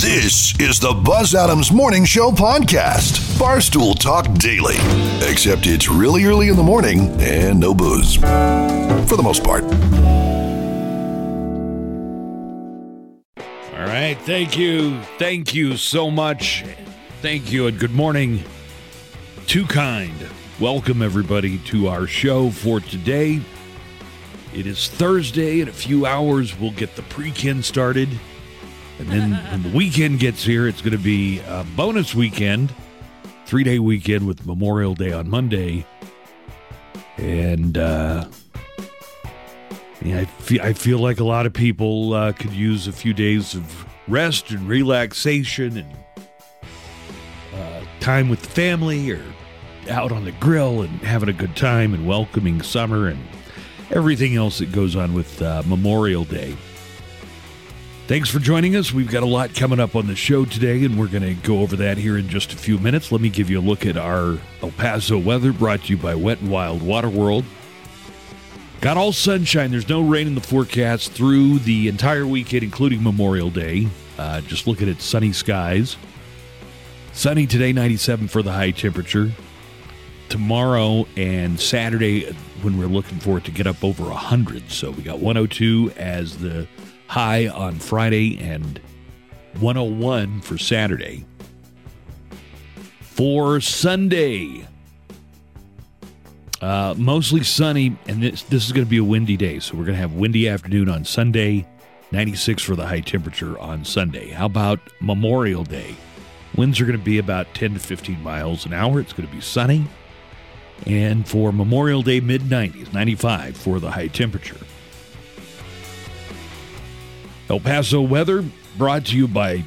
This is the Buzz Adams Morning Show podcast, Barstool Talk Daily. Except it's really early in the morning and no booze. For the most part. All right. Thank you. Thank you so much. Thank you and good morning. Too kind. Welcome, everybody, to our show for today. It is Thursday. In a few hours, we'll get the pre-kin started. And then when the weekend gets here, it's going to be a bonus weekend, three day weekend with Memorial Day on Monday. And uh, yeah, I, feel, I feel like a lot of people uh, could use a few days of rest and relaxation and uh, time with the family or out on the grill and having a good time and welcoming summer and everything else that goes on with uh, Memorial Day. Thanks for joining us. We've got a lot coming up on the show today, and we're going to go over that here in just a few minutes. Let me give you a look at our El Paso weather brought to you by Wet and Wild Water World. Got all sunshine. There's no rain in the forecast through the entire weekend, including Memorial Day. Uh, just looking at sunny skies. Sunny today, 97 for the high temperature. Tomorrow and Saturday, when we're looking for it to get up over 100. So we got 102 as the high on Friday and 101 for Saturday. For Sunday, uh, mostly sunny, and this, this is going to be a windy day. So we're going to have windy afternoon on Sunday, 96 for the high temperature on Sunday. How about Memorial Day? Winds are going to be about 10 to 15 miles an hour. It's going to be sunny. And for Memorial Day, mid 90s, 95 for the high temperature. El Paso weather brought to you by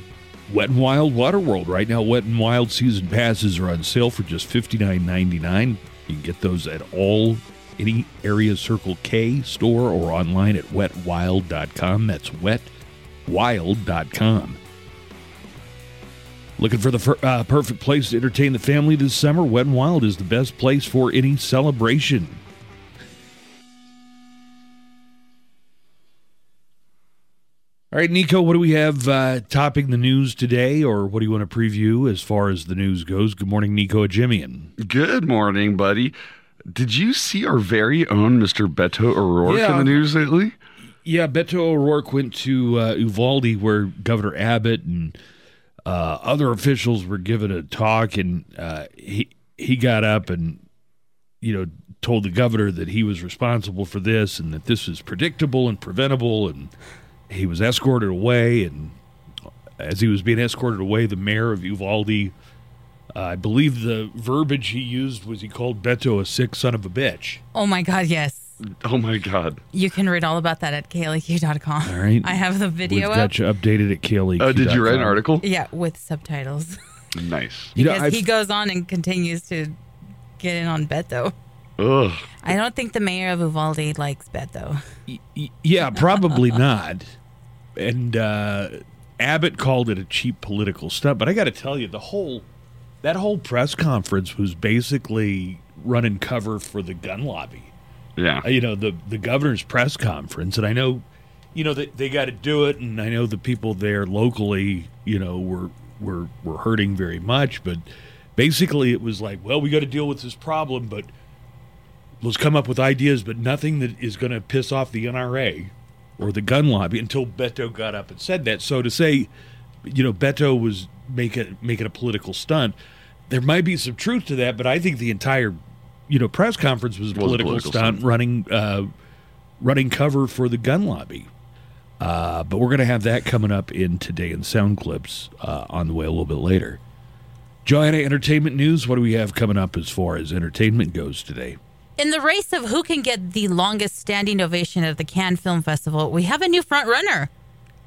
Wet and Wild Water World. Right now, Wet and Wild season passes are on sale for just $59.99. You can get those at all any area Circle K store or online at wetwild.com. That's wetwild.com. Looking for the uh, perfect place to entertain the family this summer? Wet and Wild is the best place for any celebration. All right, Nico, what do we have uh, topping the news today, or what do you want to preview as far as the news goes? Good morning, Nico Jimian. Good morning, buddy. Did you see our very own Mr. Beto O'Rourke Yeah. in the news lately? Yeah, Beto O'Rourke went to uh, Uvalde, where Governor Abbott and uh, other officials were given a talk, and uh, he he got up and you know told the governor that he was responsible for this and that this was predictable and preventable, and he was escorted away. And as he was being escorted away, the mayor of Uvalde, uh, I believe the verbiage he used was he called Beto a sick son of a bitch. Oh my God, yes. Oh my God. You can read all about that at KLAQ.com. All right. I have the We've video up. got you updated at KLE. Oh, did you write an article? Yeah, with subtitles. Nice. You know, Because he goes on and continues to get in on Beto. Ugh. I don't think the mayor of Uvalde likes Beto. Y- Yeah, probably not. And uh, Abbott called it a cheap political stunt, but I got to tell you, the whole that whole press conference was basically running cover for the gun lobby. Yeah. Uh, You know, the the governor's press conference, and I know, you know, they, they got to do it, and I know the people there locally, you know, were were were hurting very much, but basically it was like, well, we got to deal with this problem, but let's come up with ideas, but nothing that is going to piss off the NRA or the gun lobby until Beto got up and said that. So to say, you know, Beto was making making a political stunt, there might be some truth to that, but I think the entire, you know, press conference was a Was a political, political stunt, stunt. running uh, running cover for the gun lobby. Uh, but we're going to have that coming up in today in sound clips uh, on the way a little bit later. Joanna, entertainment news. What do we have coming up as far as entertainment goes today? In the race of who can get the longest standing ovation at the Cannes Film Festival, we have a new front runner.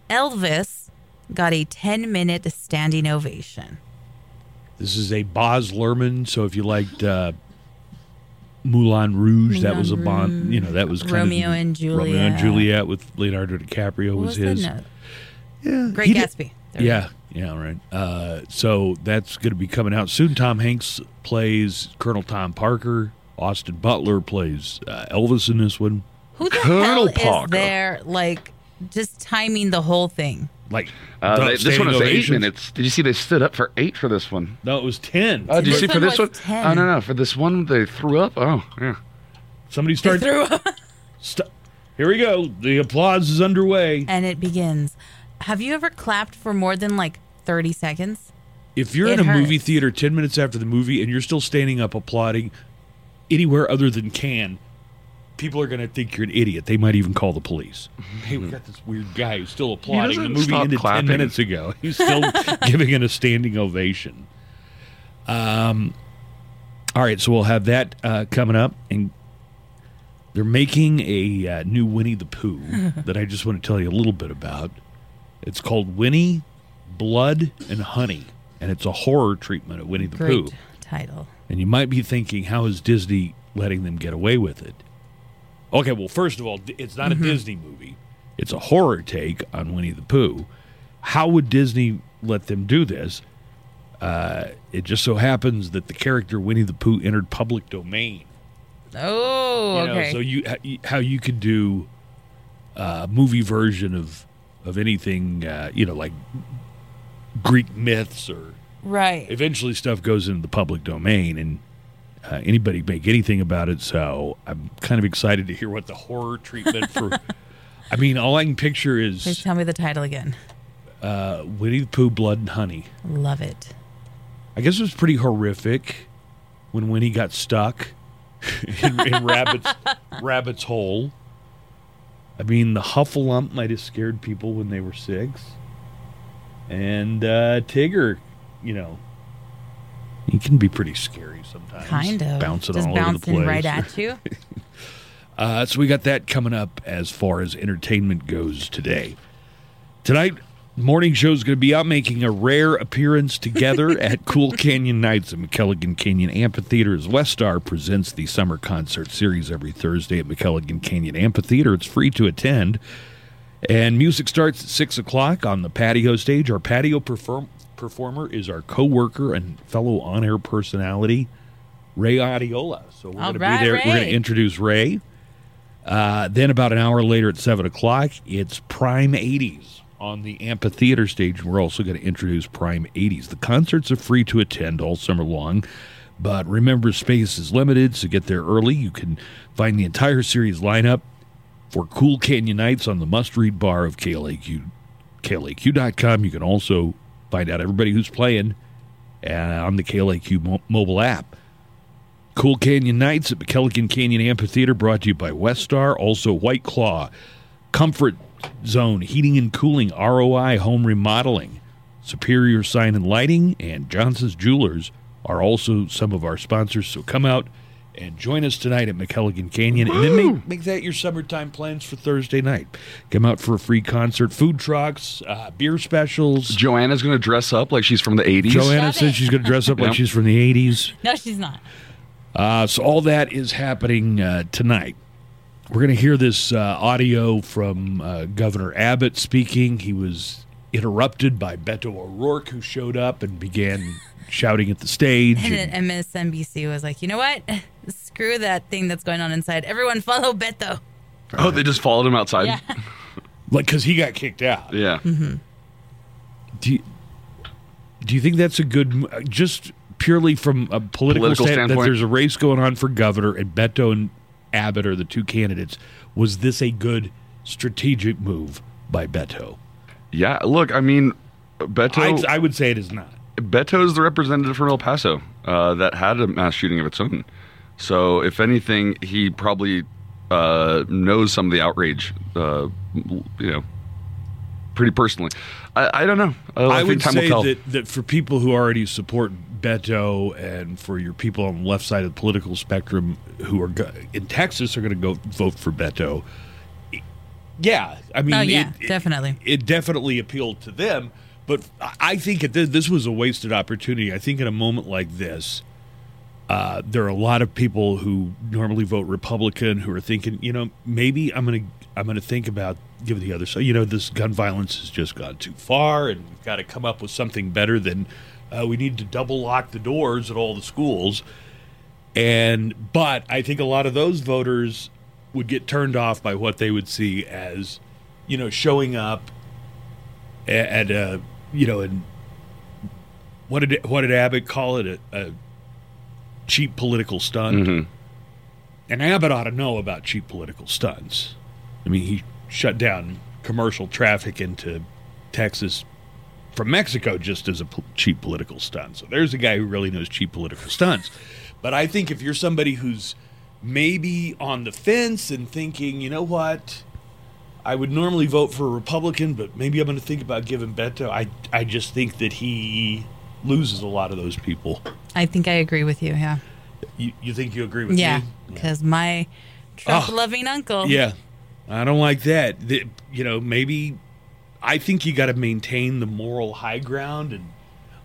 Elvis got a 10 minute standing ovation. This is a Baz Luhrmann. So if you liked uh, Moulin Rouge, that was a Bond. You know, that was Romeo and Romeo and Juliet. Juliet with Leonardo DiCaprio was, was his. Yeah, Great he did- Gatsby. Yeah, yeah, right. Uh, so that's going to be coming out soon. Tom Hanks plays Colonel Tom Parker. Austin Butler plays uh, Elvis in this one. Who the Colonel hell Parker. is there, like, just timing the whole thing? Like Uh, they- this standing one was eight minutes. Did you see they stood up for eight for this one? No, it was ten. Oh, did you see for this one? 10. Oh no, no, for this one they threw up. Oh yeah. Somebody start. Threw up. St- Here we go. The applause is underway. and it begins. Have you ever clapped for more than like 30 seconds? If you're It in a movie theater 10 minutes after the movie and you're still standing up applauding anywhere other than Cannes, people are going to think you're an idiot. They might even call the police. Hey, we got this weird guy who's still applauding. The movie stop ended clapping. 10 minutes ago. He's still giving it a standing ovation. Um, all right, so we'll have that uh, coming up. And they're making a uh, new Winnie the Pooh that I just want to tell you a little bit about. It's called Winnie, Blood, and Honey, and it's a horror treatment of Winnie the Great Pooh. title. And you might be thinking, how is Disney letting them get away with it? Okay, well, first of all, it's not a Disney movie. It's a horror take on Winnie the Pooh. How would Disney let them do this? Uh, it just so happens that the character Winnie the Pooh entered public domain. Oh, You know, okay. so you how you could do a movie version of of anything, uh, you know, like Greek myths or right. eventually stuff goes into the public domain and uh, anybody make anything about it. So I'm kind of excited to hear what the horror treatment for. I mean, all I can picture Please is tell me the title again. uh, Winnie the Pooh, Blood and Honey. Love it. I guess it was pretty horrific when Winnie got stuck in, in Rabbit's Rabbit's hole. I mean, the Heffalump might have scared people when they were six, and uh, Tigger, you know, he can be pretty scary sometimes. Kind of. bouncing Just all bouncing over the place. right at you. Uh, so we got that coming up as far as entertainment goes today. Tonight, morning show is going to be out making a rare appearance together at Cool Canyon Nights at McKelligon Canyon Amphitheater as WestStar presents the summer concert series every Thursday at McKelligon Canyon Amphitheater. It's free to attend. And music starts at 6 o'clock on the patio stage. Our patio perform- performer is our co worker and fellow on air personality, Ray Adiola. So we're going to right, be there. We're going to introduce Ray. Uh, then about an hour later at 7 o'clock, it's Prime 80s on the amphitheater stage. We're also going to introduce Prime 80s. The concerts are free to attend all summer long, but remember, space is limited, so get there early. You can find the entire series lineup for Cool Canyon Nights on the must read bar of KLAQ, KLAQ.com. You can also find out everybody who's playing uh, on the KLAQ mo- mobile app. Cool Canyon Nights at McKelligon Canyon Amphitheater brought to you by WestStar, also White Claw, Comfort Zone, Heating and Cooling, ROI Home Remodeling, Superior Sign and Lighting, and Johnson's Jewelers are also some of our sponsors. So come out and join us tonight at McKelligon Canyon, and then make, make that your summertime plans for Thursday night. Come out for a free concert, food trucks, uh, beer specials. Joanna's gonna dress up like she's from the '80s. Joanna Shut says it. she's going to dress up like she's from the 80s. No, she's not. Uh, so all that is happening uh, tonight. We're going to hear this uh, audio from uh, Governor Abbott speaking. He was interrupted by Beto O'Rourke, who showed up and began shouting at the stage. And and- MSNBC was like, you know what? Screw that thing that's going on inside. Everyone follow Beto. Oh, they just followed him outside. Yeah. like, because he got kicked out. Yeah. Do you, do you think that's a good, uh, just purely from a political, Political stand, that there's a race going on for governor and Beto and Abbott are the two candidates? Was this a good strategic move by Beto? Yeah. Look, I mean, Beto. I'd, I would say it is not. Beto is the representative from El Paso uh, that had a mass shooting of its own. So, if anything, he probably uh, knows some of the outrage, uh, you know, pretty personally. I, I don't know. I, I would say that, that for people who already support Beto and for your people on the left side of the political spectrum who are go- in Texas are going to go vote for Beto. Yeah, I mean, Oh, yeah, it, it- definitely. it, definitely appealed to them. But I- think it, this was a wasted opportunity. I think in a moment like this, uh, there are a lot of people who normally vote Republican who are thinking, you know, maybe I'm going to I'm to think about giving the other side. You know, this gun violence has just gone too far, and we've got to come up with something better than uh, we need to double lock the doors at all the schools. And but I think a lot of those voters would get turned off by what they would see as, you know, showing up at uh, you know, and what did what did Abbott call it? A, a cheap political stunt. Mm-hmm. And Abbott ought to know about cheap political stunts. I mean, he shut down commercial traffic into Texas from Mexico just as a p- cheap political stunt. So there's a guy who really knows cheap political stunts. But I think if you're somebody who's maybe on the fence and thinking, you know what, I would normally vote for a Republican, but maybe I'm going to think about giving Beto. I I just think that he loses a lot of those people. I think I agree with you. Yeah. You, you think you agree with Yeah. me? Because my Trump Oh. loving uncle. Yeah, I don't like that. The- you know, maybe I think you got to maintain the moral high ground, and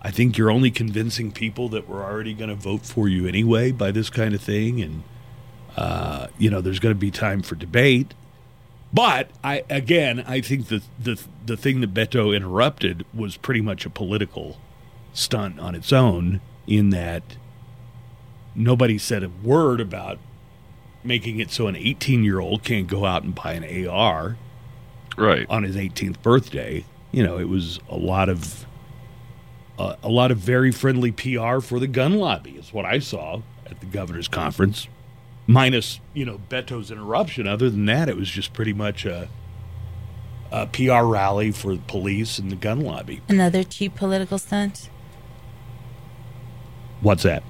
I think you're only convincing people that were already going to vote for you anyway by this kind of thing, and uh, you know, there's going to be time for debate. But I again, I think the the the thing that Beto interrupted was pretty much a political stunt on its own, in that nobody said a word about making it so an 18 year old can't go out and buy an AR Right. on his 18th birthday. You know, it was a lot of uh, a lot of very friendly PR for the gun lobby. Is what I saw at the governor's conference. Minus, you know, Beto's interruption. Other than that, it was just pretty much a, a PR rally for the police and the gun lobby. Another cheap political stunt. What's that?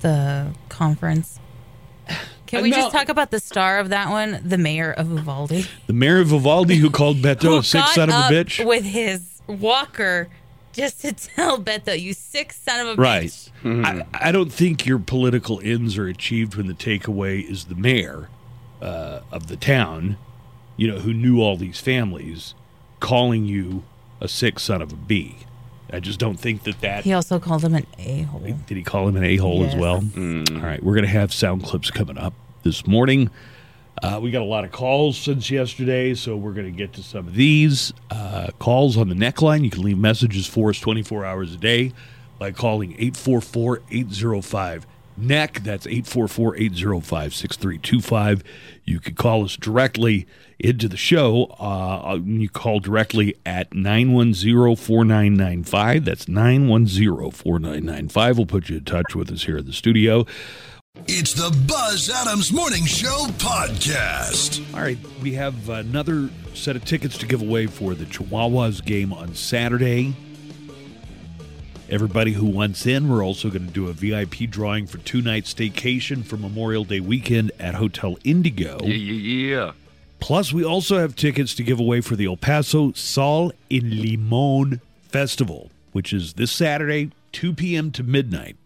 The conference. Can Uh, we no. just talk about the star of that one, the mayor of Uvalde? The mayor of Uvalde who called Beto Who a sick got son of a bitch. with his walker just to tell Beto, you sick son of a Right. bitch. I, I don't think your political ends are achieved when the takeaway is the mayor uh, of the town, you know, who knew all these families, calling you a sick son of a bee. I just don't think that that. He also called him an a hole. Did he call him an a hole as Yes. well? All right, we're going to have sound clips coming up this morning. Uh, we got a lot of calls since yesterday, so we're going to get to some of these uh, calls on the neckline. You can leave messages for us 24 hours a day by calling 844 805 NECK. That's 844 805 6325. You can call us directly into the show. Uh, you call directly at 910 4995. That's 910 4995. We'll put you in touch with us here in the studio. It's the Buzz Adams Morning Show podcast. All right, we have another set of tickets to give away for the Chihuahuas game on Saturday. Everybody who wants in, we're also going to do a VIP drawing for two night staycation for Memorial Day weekend at Hotel Indigo. Yeah, yeah, yeah. Plus, we also have tickets to give away for the El Paso Sol y Limon Festival, which is this Saturday, 2 p.m. to midnight.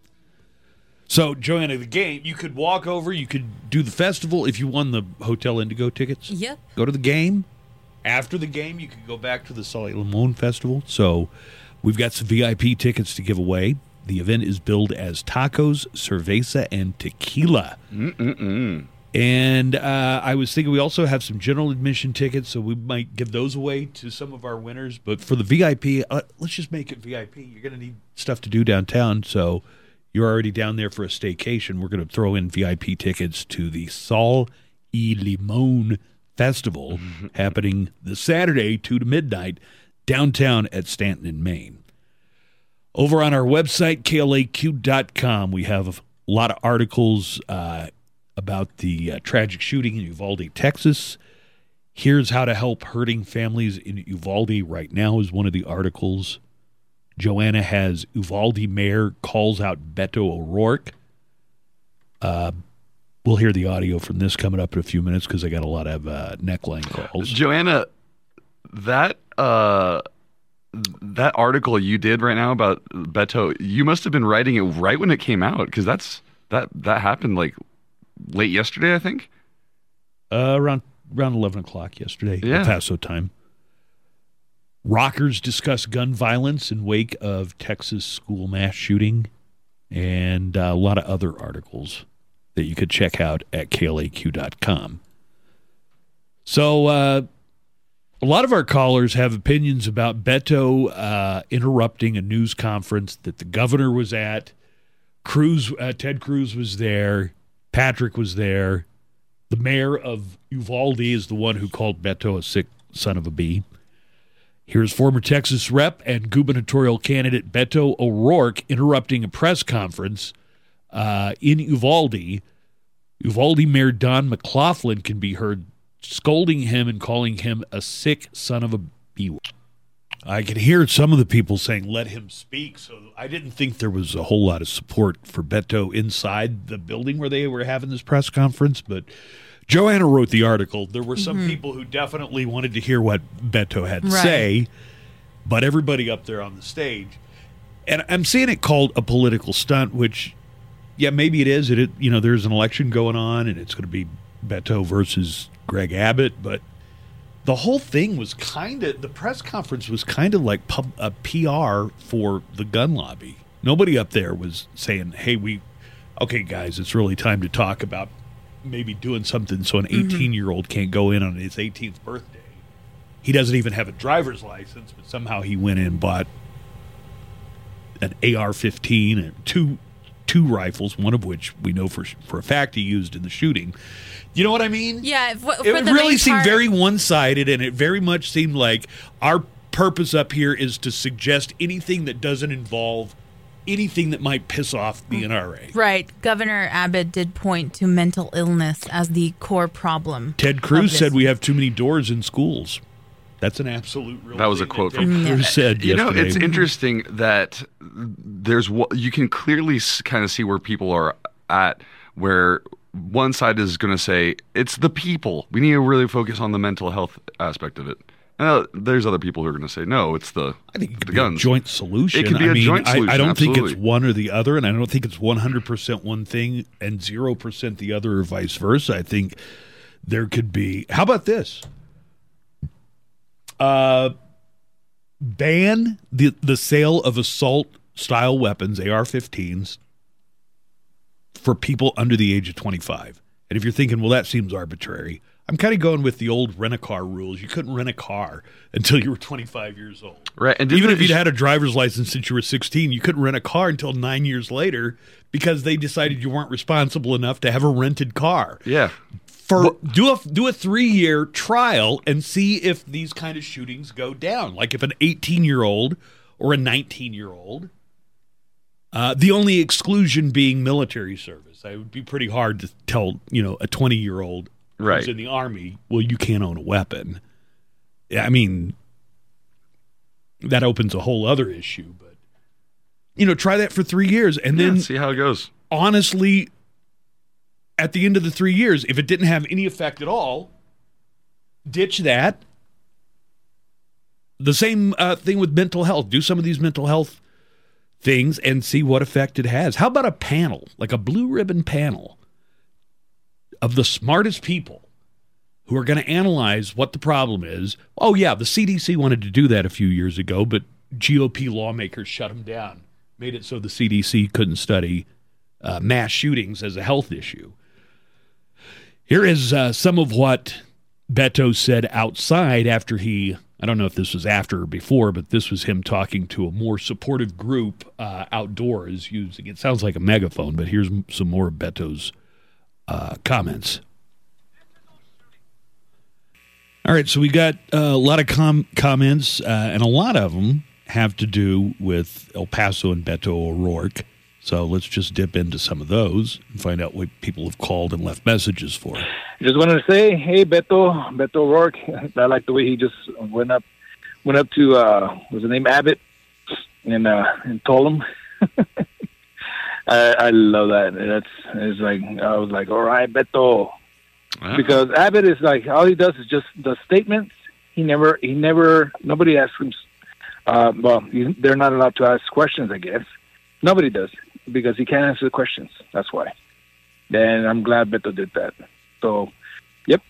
So, Joanna, the game, you could walk over, you could do the festival if you won the Hotel Indigo tickets. Yep. Go to the game. After the game, you could go back to the Sol Limon Festival. So, we've got some VIP tickets to give away. The event is billed as tacos, cerveza, and tequila. And uh, I was thinking we also have some general admission tickets, so we might give those away to some of our winners. But for the VIP, uh, let's just make it VIP. You're going to need stuff to do downtown, so you're already down there for a staycation. We're going to throw in VIP tickets to the Sol y Limon Festival happening this Saturday, 2 to midnight, downtown at Stanton in Main. Over on our website, klaq.com, we have a lot of articles uh, about the uh, tragic shooting in Uvalde, Texas. Here's how to help hurting families in Uvalde right now is one of the articles. Joanna has Uvalde mayor calls out Beto O'Rourke. Uh, we'll hear the audio from this coming up in a few minutes because I got a lot of uh, neckline calls. Joanna, that uh, that article you did right now about Beto, you must have been writing it right when it came out because that's that that happened like late yesterday, I think. Uh, around around eleven o'clock yesterday, Yeah. El Paso time. Rockers discuss gun violence in wake of Texas school mass shooting, and uh, a lot of other articles that you could check out at klaq.com. So, uh, a lot of our callers have opinions about Beto uh, interrupting a news conference that the governor was at. Cruz, uh, Ted Cruz was there. Patrick was there. The mayor of Uvalde is the one who called Beto a sick son of a bee. Here's former Texas rep and gubernatorial candidate Beto O'Rourke interrupting a press conference uh, in Uvalde. Uvalde Mayor Don McLaughlin can be heard scolding him and calling him a sick son of a b. I can hear some of the people saying, let him speak. So I didn't think there was a whole lot of support for Beto inside the building where they were having this press conference. But Joanna wrote the article. There were some Mm-hmm. people who definitely wanted to hear what Beto had to Right. say, but everybody up there on the stage. And I'm seeing it called a political stunt, which, yeah, maybe it is. It, it you know, there's an election going on, and it's going to be Beto versus Greg Abbott, but the whole thing was kind of the press conference was kind of like pub, a PR for the gun lobby. Nobody up there was saying, "Hey, we okay, guys, it's really time to talk about maybe doing something so an mm-hmm. 18 year old can't go in on his 18th birthday." He doesn't even have a driver's license, but somehow he went in and bought an AR-15 and two two rifles, one of which we know for for a fact he used in the shooting. You know what I mean? Yeah, for it really seemed part- very one-sided and it very much seemed like our purpose up here is to suggest anything that doesn't involve anything that might piss off the mm. NRA. Right. Governor Abbott did point to mental illness as the core problem. Ted Cruz said we have too many doors in schools. That's an absolute real That was a quote from- Cruz said You know, it's interesting that there's wa- you can clearly kind of see where people are at. Where one side is going to say it's the people. We need to really focus on the mental health aspect of it. Uh, there's other people who are going to say no. It's the I think it could the be guns. a joint solution. It could be I a mean, joint I- I, don't think it's one or the other, and I don't think it's 100% one thing and 0% the other or vice versa. I think there could be. How about this? Uh, ban the, the sale of assault style weapons, AR 15s, for people under the age of 25. And if you're thinking, well, that seems arbitrary, I'm kind of going with the old rent a car rules. You couldn't rent a car until you were 25 years old. right. And Even if you'd had a driver's license since you were 16, you couldn't rent a car until nine years later because they decided you weren't responsible enough to have a rented car. yeah, For do a do a three year trial and see if these kind of shootings go down. Like if an 18 year old or a 19 year old. Uh, the only exclusion being military service. It would be pretty hard to tell, you know, a 20 year old Right. who's in the army, well, you can't own a weapon. I mean, that opens a whole other issue. But you know, try that for three years, and yeah, then see how it goes. honestly, at the end of the three years, if it didn't have any effect at all, ditch that. The same uh, thing with mental health. Do some of these mental health things and see what effect it has. How about a panel, like a blue ribbon panel of the smartest people who are going to analyze what the problem is? Oh, yeah, the CDC wanted to do that a few years ago, but GOP lawmakers shut them down, made it so the CDC couldn't study uh, mass shootings as a health issue. Here is uh, some of what Beto said outside after he, I don't know if this was after or before, but this was him talking to a more supportive group uh, outdoors using, it sounds like a megaphone, but here's some more of Beto's uh, comments. All right, so we got uh, a lot of com- comments, uh, and a lot of them have to do with El Paso and Beto O'Rourke. So let's just dip into some of those and find out what people have called and left messages for. just wanted to say, hey, Beto, Beto O'Rourke. I like the way he just went up, went up to uh, was the name Abbott, and uh, and told him. I, I love that. That's it's like I was like, all right, Beto, Yeah. because Abbott is like all he does is just the statements. He never, he never, nobody asks him. Uh, well, you- they're not allowed to ask questions, I guess. Nobody does because he can't answer the questions. That's why. And I'm glad Beto did that. So, yep,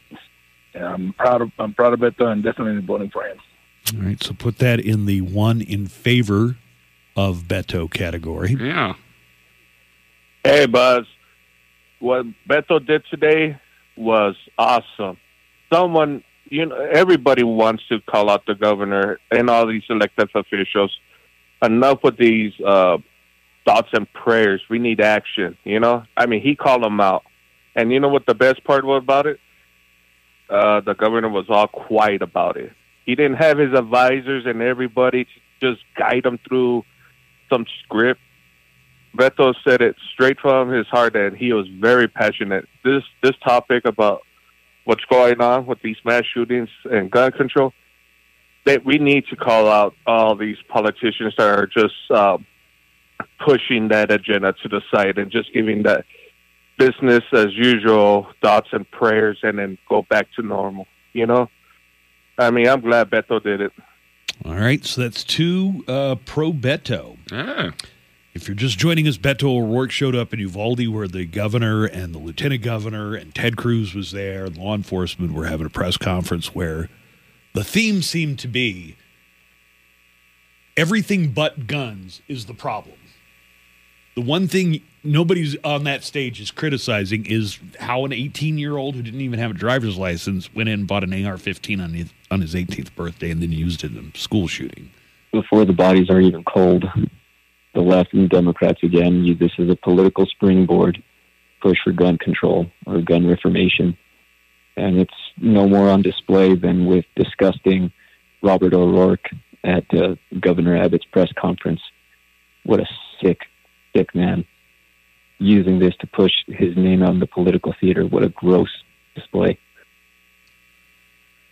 Yeah, I'm proud of I'm proud of Beto and definitely voting for him. All right, so put that in the one in favor of Beto category. yeah. Hey, Buzz. What Beto did today was awesome. Someone, you know, everybody wants to call out the governor and all these elected officials. Enough with these uh, thoughts and prayers. We need action. You know, I mean, he called them out, and you know what the best part was about it? Uh, the governor was all quiet about it. He didn't have his advisors and everybody to just guide him through some script. Beto said it straight from his heart, and he was very passionate. This this topic about what's going on with these mass shootings and gun control, that we need to call out all these politicians that are just um, pushing that agenda to the side and just giving that business as usual thoughts and prayers, and then go back to normal. You know, I mean, I'm glad Beto did it. All right, so that's two uh, pro Beto. Yeah. If you're just joining us, Beto O'Rourke showed up in Uvalde where the governor and the lieutenant governor and Ted Cruz was there. Law enforcement were having a press conference where the theme seemed to be everything but guns is the problem. The one thing nobody's on that stage is criticizing is how an 18 year old who didn't even have a driver's license went in and bought an AR 15 on his, on his 18th birthday and then used it in a school shooting. before the bodies are even cold, the left and Democrats again use this as a political springboard push for gun control or gun reformation. And it's no more on display than with disgusting Robert O'Rourke at uh, Governor Abbott's press conference. What a sick, sick man. Using this to push his name in the political theater. What a gross display.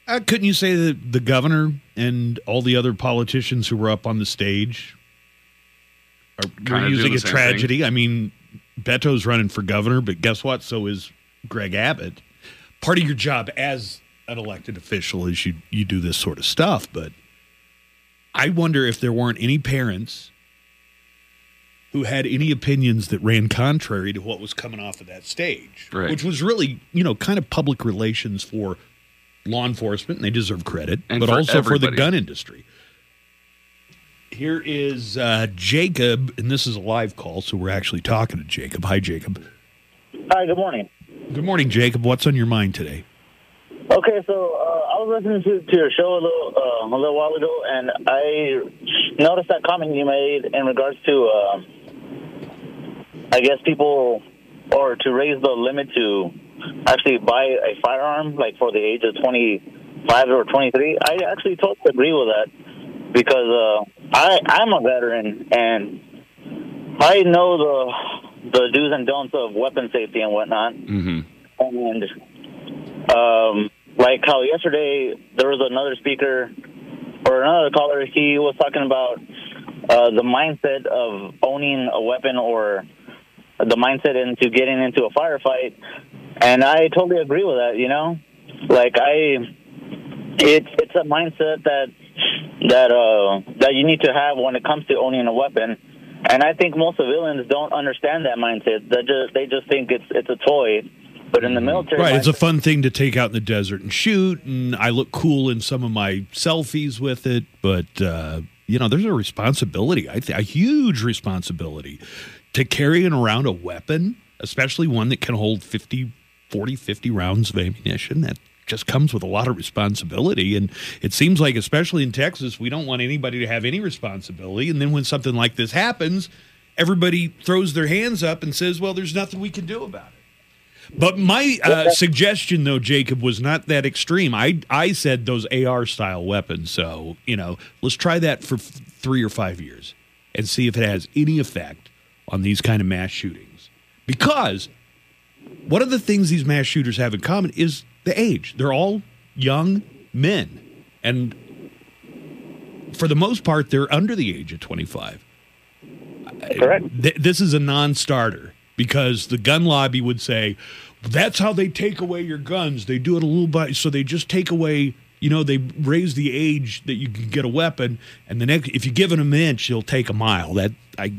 Uh, couldn't you say that the governor and all the other politicians who were up on the stage are were using a tragedy? I mean, Beto's running for governor, but guess what? So is Greg Abbott. Part of your job as an elected official is you you do this sort of stuff, but I wonder if there weren't any parents who had any opinions that ran contrary to what was coming off of that stage, Right. which was really, you know, kind of public relations for law enforcement, and they deserve credit, And but also for the gun industry. Here is uh, Jacob, and this is a live call, so we're actually talking to Jacob. Hi, Jacob. Hi, good morning. Good morning, Jacob. What's on your mind today? Okay, so uh, I was listening to, to your show a little uh, a little while ago, and I noticed that comment you made in regards to, uh, I guess people, or to raise the limit to actually buy a firearm, like for the age of twenty five or twenty three. I actually totally agree with that because uh, I I'm a veteran and I know the the do's and don'ts of weapon safety and whatnot. hmm And um, like how yesterday there was another speaker or another caller, he was talking about uh, the mindset of owning a weapon or the mindset into getting into a firefight. And I totally agree with that, you know? Like I it's it's a mindset that that uh that you need to have when it comes to owning a weapon. And I think most civilians don't understand that mindset. They just they just think it's it's a toy. But in the military, Right, it's a fun thing to take out in the desert and shoot, and I look cool in some of my selfies with it. But uh, you know, there's a responsibility, I think, a huge responsibility to carrying around a weapon, especially one that can hold 50, 40, 50 rounds of ammunition. That just comes with a lot of responsibility, and it seems like, especially in Texas, we don't want anybody to have any responsibility. And then when something like this happens, everybody throws their hands up and says, "Well, there's nothing we can do about it." But my uh, suggestion, though, Jacob, was not that extreme. I I said those AR style weapons. So you know, let's try that for f- three or five years and see if it has any effect on these kind of mass shootings. Because one of the things these mass shooters have in common is the age. They're all young men, and for the most part, they're under the age of twenty five correct. th- this is a non-starter because the gun lobby would say that's how they take away your guns. They do it a little bit, so they just take away. You know, they raise the age that you can get a weapon, and the next, if you give it an inch, he'll take a mile. That I,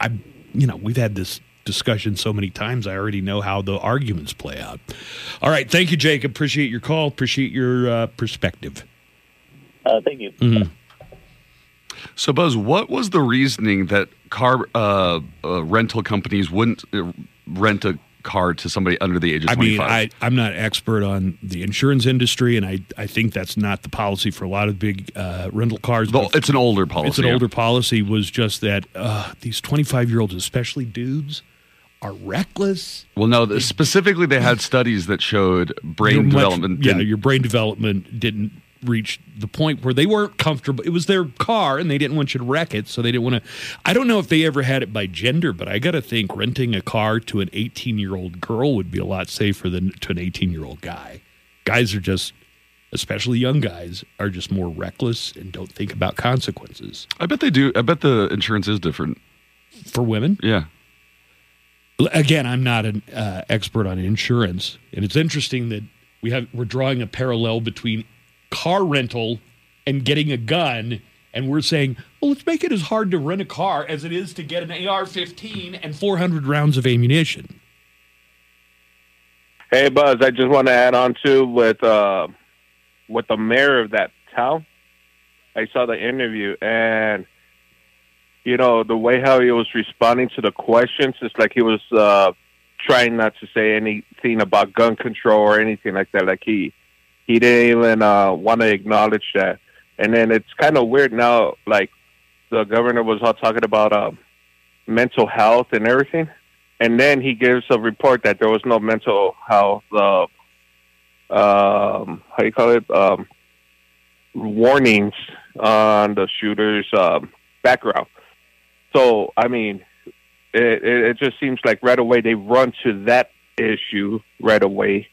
I, you know, we've had this discussion so many times. I already know how the arguments play out. All right, thank you, Jake. Appreciate your call. Appreciate your uh, perspective. Uh, thank you. Mm-hmm. So, Buzz, what was the reasoning that car uh, uh, rental companies wouldn't uh, rent a car to somebody under the age of I mean, 25? I, I'm not expert on the insurance industry, and I, I think that's not the policy for a lot of big uh, rental cars. Well, but it's an older policy. it's an yeah. older policy. Was just that uh, these 25 year olds, especially dudes, are reckless. Well, no, the, specifically, they had studies that showed brain much- development. yeah, your brain development didn't reach the point where they weren't comfortable. It was their car and they didn't want you to wreck it. So they didn't want to. I don't know if they ever had it by gender, but I got to think renting a car to an 18 year old girl would be a lot safer than to an 18 year old guy. Guys are just, especially young guys, are just more reckless and don't think about consequences. I bet they do. I bet the insurance is different. For women, Yeah. Again, I'm not an uh, expert on insurance, and it's interesting that we have we're drawing a parallel between car rental and getting a gun, and we're saying, well, let's make it as hard to rent a car as it is to get an AR-15 and 400 rounds of ammunition. Hey, Buzz, I just want to add on to with uh, with the mayor of that town. I saw the interview, and you know the way how he was responding to the questions, it's like he was uh, trying not to say anything about gun control or anything like that. Like he he didn't even uh, want to acknowledge that. And then it's kind of weird now. Like the governor was all talking about uh, mental health and everything and then he gives a report that there was no mental health uh, um, how do you call it um, warnings on the shooter's um, background. So I mean, it, it, it just seems like right away they run to that issue right away,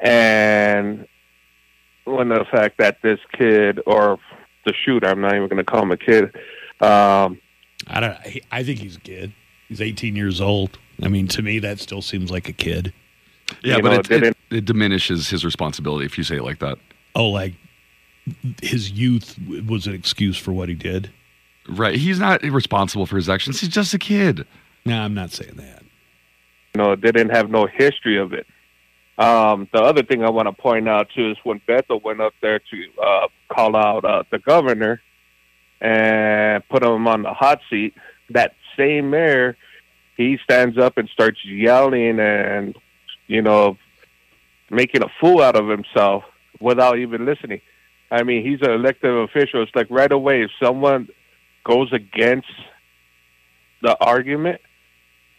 and when the fact that this kid or the shooter, I'm not even going to call him a kid. Um, I don't. I- I think he's a kid. He's 18 years old. I mean, to me, that still seems like a kid. Yeah, You but know, it, it, didn't- it diminishes his responsibility if you say it like that. Oh, like his youth was an excuse for what he did. Right. He's not responsible for his actions. He's just a kid. No, I'm not saying that. No, they didn't have no history of it. Um, the other thing I want to point out too is when Bethel went up there to uh, call out uh, the governor and put him on the hot seat, that same mayor, he stands up and starts yelling and you know making a fool out of himself without even listening. I mean, he's an elected official. It's like right away if someone goes against the argument,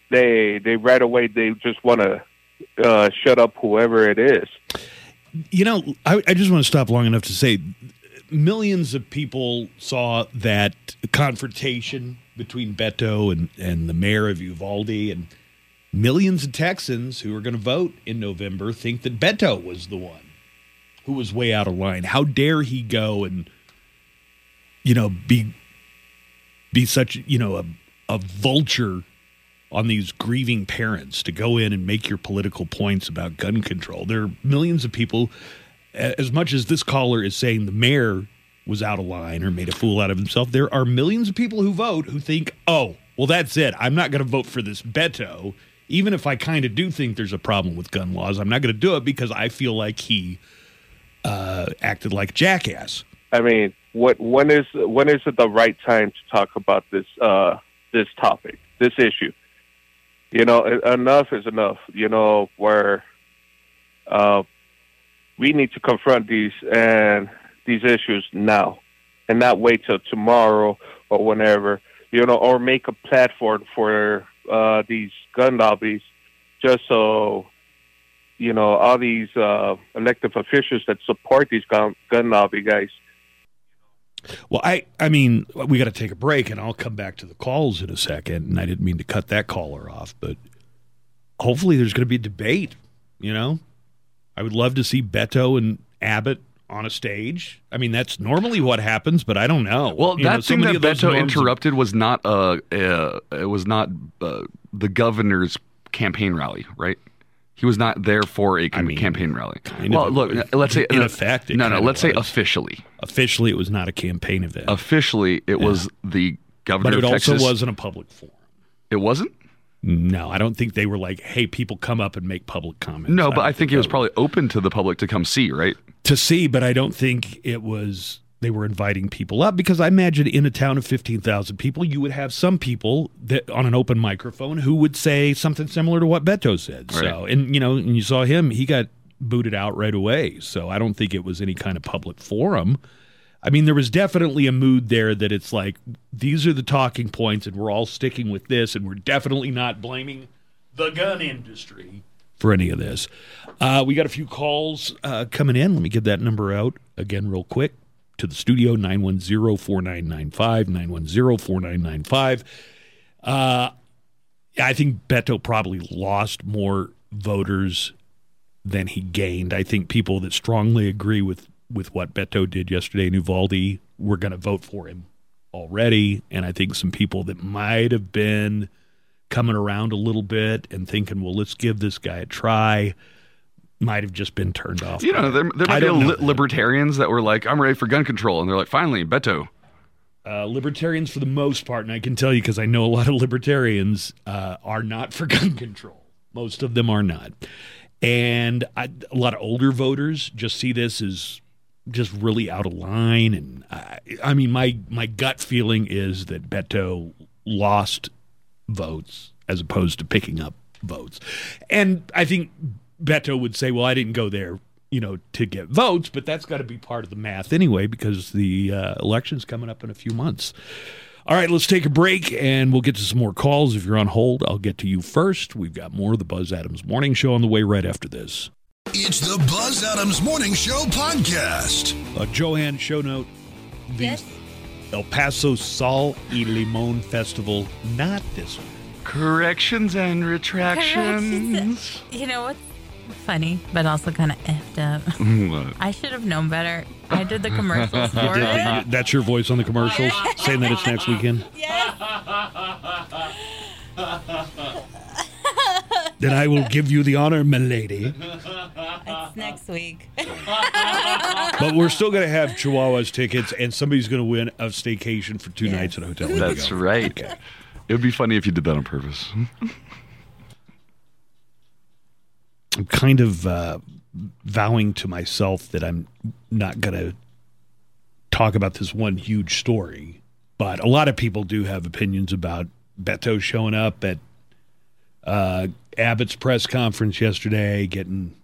they they right away they just want to uh, shut up whoever it is. You know, I, I just want to stop long enough to say millions of people saw that confrontation between Beto and, and the mayor of Uvalde, and millions of Texans who are going to vote in November think that Beto was the one who was way out of line. How dare he go and, you know, be be such, you know, a, a vulture on these grieving parents to go in and make your political points about gun control. There are millions of people, as much as this caller is saying the mayor was out of line or made a fool out of himself, there are millions of people who vote who think, oh, well, that's it. I'm not going to vote for this Beto. Even if I kind of do think there's a problem with gun laws, I'm not going to do it because I feel like he uh, acted like jackass. I mean, what when is when is it the right time to talk about this uh, this topic, this issue? You know, enough is enough. You know, where uh, we need to confront these and these issues now, and not wait till tomorrow or whenever. You know, or make a platform for uh, these gun lobbies, just so you know all these uh, elected officials that support these gun, gun lobby guys Well, I I mean, we got to take a break, and I'll come back to the calls in a second. And I didn't mean to cut that caller off, but hopefully there's going to be a debate. You know, I would love to see Beto and Abbott on a stage. I mean, that's normally what happens, but I don't know. Well, You that so thing that Beto interrupted was not uh, uh it was not uh, the governor's campaign rally, right? He was not there for a I mean, campaign rally. well, look, uh, let's say In uh, effect, no, no. Let's say was. officially. Officially, it was not a campaign event, Officially, it was the governor but it also wasn't a public forum. It wasn't. No, I don't think they were like, "Hey, people, come up and make public comments." No, but don't I think it was probably open to the public to come see, right? to see, but I don't think it was they were inviting people up because I imagine in a town of 15,000 people, you would have some people that on an open microphone who would say something similar to what Beto said. So, and you know, and you saw him, he got booted out right away. So I don't think it was any kind of public forum. I mean, there was definitely a mood there that it's like, these are the talking points, and we're all sticking with this, and we're definitely not blaming the gun industry for any of this. Uh, we got a few calls uh, coming in. Let me get that number out Again, real quick to the studio 910 4995, 910 4995. Uh, I think Beto probably lost more voters than he gained. I think people that strongly agree with, with what Beto did yesterday in Uvalde were going to vote for him already. And I think some people that might have been coming around a little bit and thinking, well, let's give this guy a try, might have just been turned off. You know, there, there might be li- libertarians that were like, "I'm ready for gun control," and they're like, "Finally, Beto." Uh, libertarians, for the most part, and I can tell you because I know a lot of libertarians uh, are not for gun control. Most of them are not, and I, a lot of older voters just see this as just really out of line. And I, I mean, my my gut feeling is that Beto lost votes as opposed to picking up votes, and I think Beto would say, "Well, I didn't go there." You know, to get votes, but that's got to be part of the math anyway, because the uh, election's coming up in a few months. All right, let's take a break and we'll get to some more calls. If you're on hold, I'll get to you first. We've got more of the Buzz Adams Morning Show on the way right after this. It's the Buzz Adams Morning Show podcast. A Joanne show note. The Yes. El Paso Sol y Limon Festival, not this one. Corrections and retractions. You know what's funny, but also kind of effed up? What? I should have known better. I did the commercials for Did- it. did- that's your voice on the commercials, saying that it's next weekend. Yes. Then I will give you the honor, milady. It's next week. But we're still going to have Chihuahuas tickets, and somebody's going to win a staycation for two Yes. nights at a hotel. That's Indigo. right. Okay. It would be funny if you did that on purpose. I'm kind of uh, vowing to myself that I'm not going to talk about this one huge story, but a lot of people do have opinions about Beto showing up at uh, Abbott's press conference yesterday, getting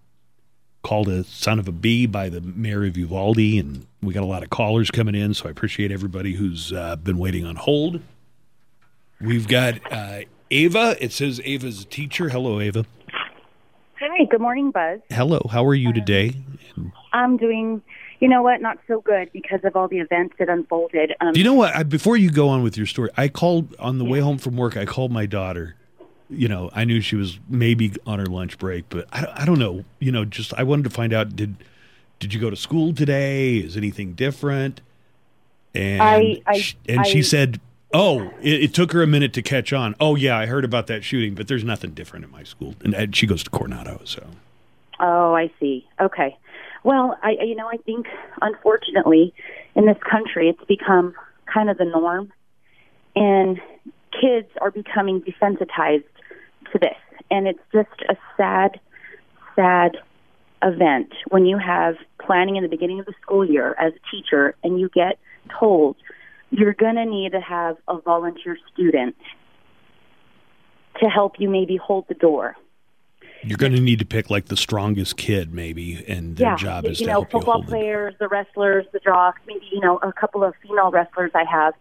called a son of a bee by the mayor of Uvalde, and we got a lot of callers coming in, so I appreciate everybody who's uh, been waiting on hold. We've got uh, Ava. It says Ava's a teacher. Hello, Ava. Hi, good morning, Buzz. Hello, how are you today? I'm doing, you know what, not so good because of all the events that unfolded. Um, Do you know what? I, before you go on with your story, I called on the way home from work. I called my daughter. You know, I knew she was maybe on her lunch break, but I, I don't know. You know, just I wanted to find out did did you go to school today? Is anything different? And I- I- sh- and she said, "Oh, it, it took her a minute to catch on. Oh yeah, I heard about that shooting, but there's nothing different in my school." And, and she goes to Coronado, so Oh, I see. Okay. Well, I, you know, I think unfortunately in this country it's become kind of the norm, and kids are becoming desensitized to this, and it's just a sad, sad event when you have planning in the beginning of the school year as a teacher, and you get told you're going to need to have a volunteer student to help you maybe hold the door. you're going to need to pick like the strongest kid, maybe, and their job is you to know, help you football the players, the wrestlers, the jocks, maybe you know a couple of female wrestlers I have.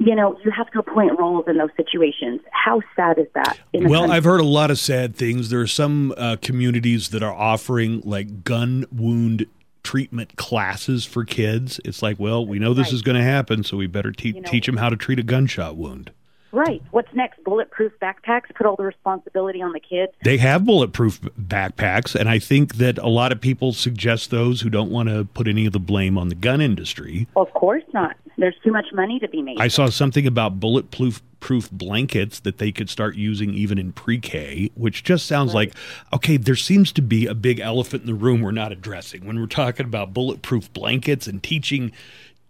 You know, you have to appoint roles in those situations. How sad is that? Well, country? I've heard a lot of sad things. There are some uh, communities that are offering like gun wound treatment classes for kids. It's like, well, we know this Right. is going to happen, so we better te- You know- teach them how to treat a gunshot wound. Right. What's next? Bulletproof backpacks. Put all the responsibility on the kids. They have bulletproof backpacks, and I think that a lot of people suggest those who don't want to put any of the blame on the gun industry. Of course not. There's too much money to be made. I saw something about bulletproof proof blankets that they could start using even in pre-K, which just sounds like okay, there seems to be a big elephant in the room we're not addressing when we're talking about bulletproof blankets and teaching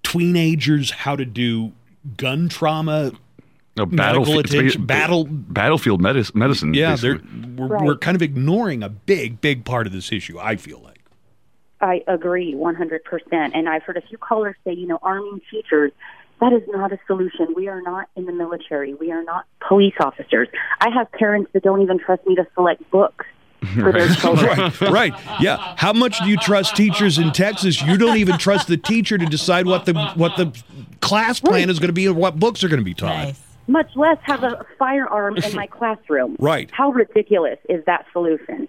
teenagers how to do gun trauma No, medical battlefield, it's attention, ba- battle battlefield medis- medicine. yeah, they're we're, Right. we're kind of ignoring a big big part of this issue, I feel like. I agree 100%. And I've heard a few callers say, you know, arming teachers, that is not a solution. We are not in the military. We are not police officers. I have parents that don't even trust me to select books for their children. right, right. Yeah. How much do you trust teachers in Texas? You don't even trust the teacher to decide what the what the class plan is going to be and what books are going to be taught. Nice. Much less have a firearm in my classroom. Right. How ridiculous is that solution?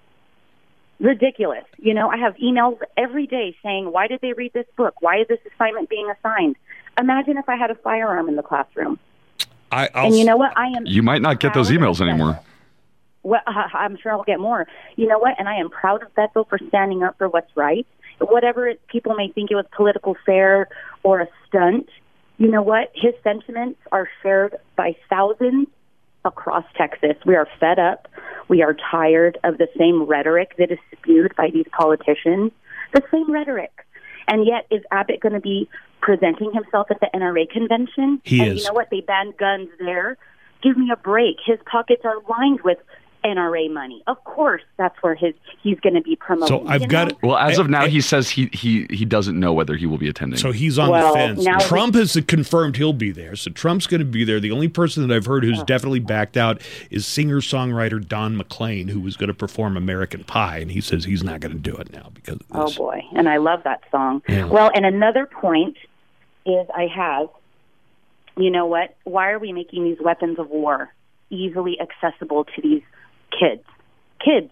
ridiculous. You know, I have emails every day saying, "Why did they read this book? Why is this assignment being assigned?" Imagine if I had a firearm in the classroom. I, I'll, and you know what? I am. You might not get those emails anymore. Well, I'm sure I'll get more. You know what? And I am proud of Beto for standing up for what's right. Whatever it, people may think it was political fair or a stunt, you know what? His sentiments are shared by thousands across Texas. We are fed up. We are tired of the same rhetoric that is spewed by these politicians. The same rhetoric. And yet, is Abbott going to be presenting himself at the NRA convention? He and is. you know what? They banned guns there. Give me a break. His pockets are lined with NRA money. Of course, that's where his he's going to be promoting. So I've got know? it. Well, as of now, he says he he he doesn't know whether he will be attending. So he's on Well, the fence. now Trump has confirmed he'll be there. So Trump's going to be there. The only person that I've heard Oh. who's definitely backed out is singer songwriter Don McLean, who was going to perform American Pie, and he says he's not going to do it now because of Oh boy, and I love that song. Yeah. Well, and another point is I have, you know what? Why are we making these weapons of war easily accessible to these kids? Kids,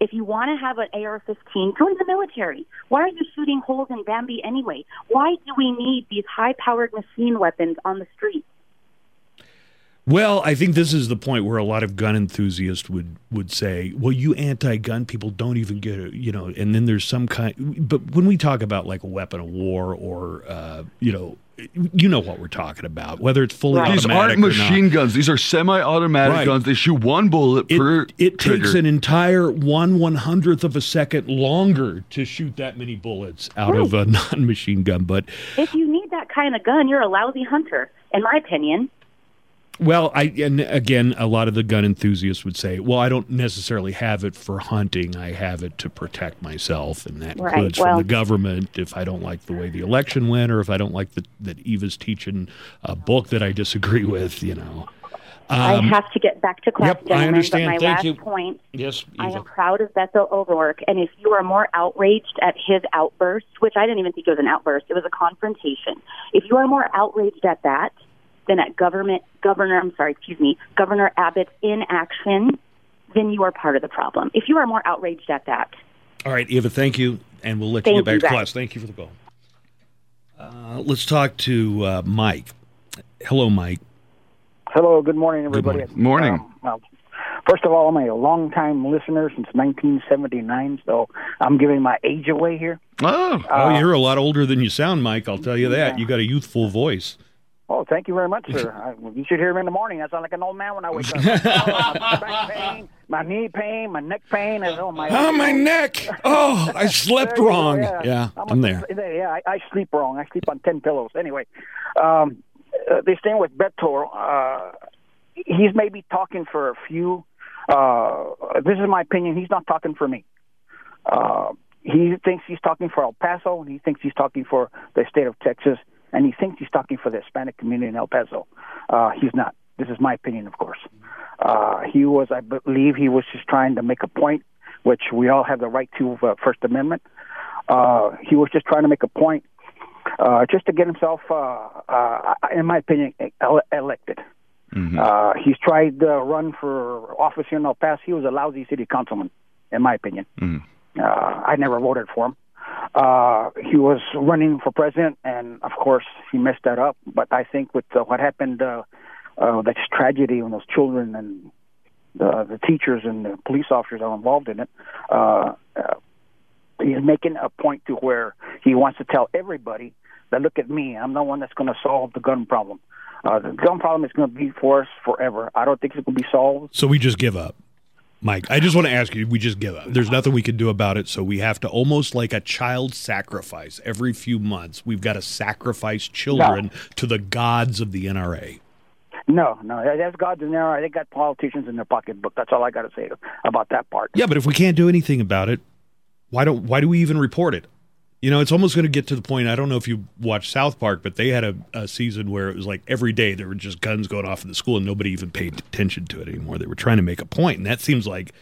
if you want to have an AR-15, join the military. Why are you shooting holes in Bambi anyway? Why do we need these high-powered machine weapons on the street? Well, I think this is the point where a lot of gun enthusiasts would would say, "Well, you anti-gun people don't even get it," you know. And then there's some kind. But when we talk about like a weapon of war or uh, you know, you know what we're talking about, whether it's fully Right. These automatic aren't or not. machine guns. These are semi-automatic Right. guns. They shoot one bullet It, per it trigger. takes an entire one one hundredth of a second longer to shoot that many bullets out of a non-machine gun. But If you need that kind of gun, you're a lousy hunter, in my opinion. Well, I and again, a lot of the gun enthusiasts would say, "Well, I don't necessarily have it for hunting. I have it to protect myself, and that Right, includes well- from the government if I don't like the way the election went, or if I don't like the, that Eva's teaching a book that I disagree with." You know. I Um, have to get back to class, yep, I understand. my Thank last you. point yes, I am proud of Beto O'Rourke, and if you are more outraged at his outburst, which I didn't even think it was an outburst, it was a confrontation. If you are more outraged at that than at government governor, I'm sorry, excuse me, Governor Abbott's inaction, then you are part of the problem. If you are more outraged at that, All right, Eva, thank you, and we'll let Thank you get back you, to guys. class. Thank you for the call. Uh, let's talk to uh, Mike. Hello, Mike. Hello, good morning, everybody. morning. Morning. Um, well, first of all, I'm a long-time listener since 1979, so I'm giving my age away here. oh, oh, you're a lot older than you sound, Mike. I'll tell you that. Yeah. You got a youthful voice. Oh, thank you very much, sir. I, you should hear me in the morning. I sound like an old man when I wake up. my back pain, my knee pain, my neck pain, and oh my. Oh, my neck. Oh, I slept There you go, wrong. yeah. Yeah, I'm, I'm there. Yeah, I, I sleep wrong. I sleep on ten pillows. Anyway, um, uh, this thing with Beto, uh, he's maybe talking for a few. Uh, this is my opinion. He's not talking for me. Uh, he thinks he's talking for El Paso, and he thinks he's talking for the state of Texas, and he thinks he's talking for the Hispanic community in El Paso. Uh, he's not. This is my opinion, of course. Uh, he was, I believe, he was just trying to make a point, which we all have the right to uh, First Amendment. Uh, he was just trying to make a point, uh, just to get himself, uh, uh, in my opinion, ele- elected. Mhm. Uh, he's tried to run for office here in El Paso. He was a lousy city councilman, in my opinion. Mhm. Uh, I never voted for him. Uh, he was running for president, and of course, he messed that up. But I think with uh, what happened, uh, uh, that's tragedy when those children and the, the teachers and the police officers are involved in it. Uh, uh, he's making a point to where he wants to tell everybody that look at me, I'm the one that's going to solve the gun problem. Uh, the gun problem is going to be for us forever. I don't think it's going to be solved. So we just give up. Mike, I just want to ask you, we just give up. There's nothing we can do about it, so we have to almost like a child sacrifice every few months. We've got to sacrifice children to the gods of the NRA. No, no, that's gods in there. They got politicians in their pocketbook. That's all I got to say about that part. Yeah, but if we can't do anything about it, why don't why do we even report it? You know, it's almost going to get to the point. I don't know if you watched South Park, but they had a, a season where it was like every day there were just guns going off in the school, and nobody even paid attention to it anymore. They were trying to make a point, and that seems like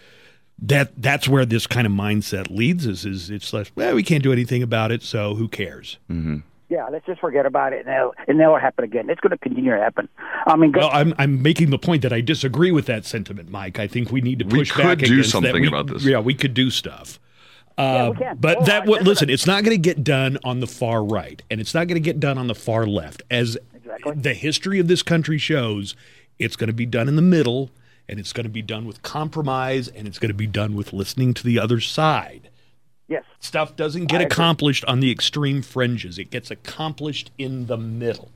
that that's where this kind of mindset leads us. Is it's like, well, we can't do anything about it, so who cares? Mm-hmm. Yeah, let's just forget about it, and it'll, and it'll happen again. It's going to continue to happen. I mean, Well, I'm I'm making the point that I disagree with that sentiment, Mike. I think we need to We push could back do against something that. We- about this. Yeah, we could do stuff. Yeah, Uh, can. but Oh, that what listen, it's not going to get done on the far right, and it's not going to get done on the far left. As Exactly. the history of this country shows, it's going to be done in the middle, and it's going to be done with compromise, and it's going to be done with listening to the other side. Yes. Stuff doesn't get I agree. accomplished on the extreme fringes; it gets accomplished in the middle.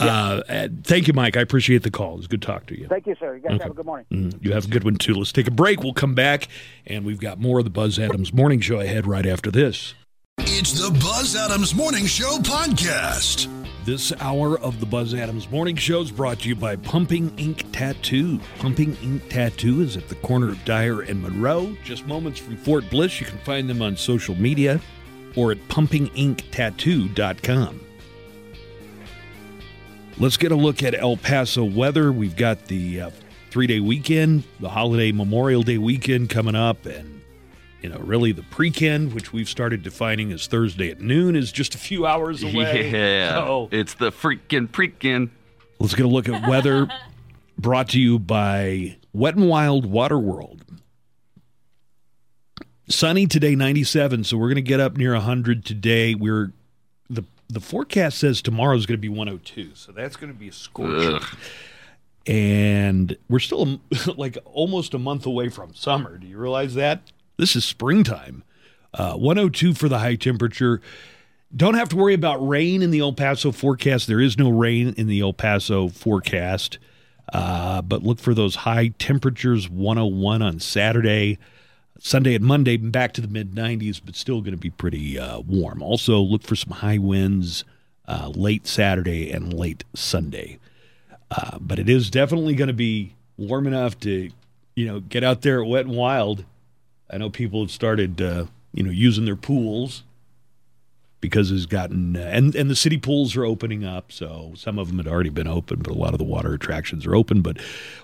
Uh, thank you, Mike. I appreciate the call. It was good to talk to you. Thank you, sir. You guys have a good morning. Mm, You have a good one too. Let's take a break. We'll come back, and we've got more of the Buzz Adams Morning Show ahead right after this. It's the Buzz Adams Morning Show podcast. This hour of the Buzz Adams Morning Show is brought to you by Pumping Ink Tattoo. Pumping Ink Tattoo is at the corner of Dyer and Monroe, just moments from Fort Bliss. You can find them on social media or at pumpinginktattoo.com. Let's get a look at El Paso weather. We've got the uh, three day weekend, the holiday Memorial Day weekend coming up, and you know, really the pre-ken, which we've started defining as Thursday at noon, is just a few hours away. Yeah, So- it's the freaking freaking. Let's get a look at weather brought to you by Wet and Wild Water World. Sunny today, 97, so we're going to get up near 100 today. We're the forecast says tomorrow is going to be 102, so that's going to be a scorcher. Ugh. And we're still like almost a month away from summer. Do you realize that? This is springtime. Uh, 102 for the high temperature. Don't have to worry about rain in the El Paso forecast. There is no rain in the El Paso forecast. Uh, but look for those high temperatures 101 on Saturday. Sunday and Monday, back to the mid 90s, but still going to be pretty uh, warm. Also, look for some high winds uh, late Saturday and late Sunday. Uh, but it is definitely going to be warm enough to, you know, get out there Wet and Wild. I know people have started, uh, you know, using their pools because it's gotten uh, and and the city pools are opening up. So some of them had already been open, but a lot of the water attractions are open. But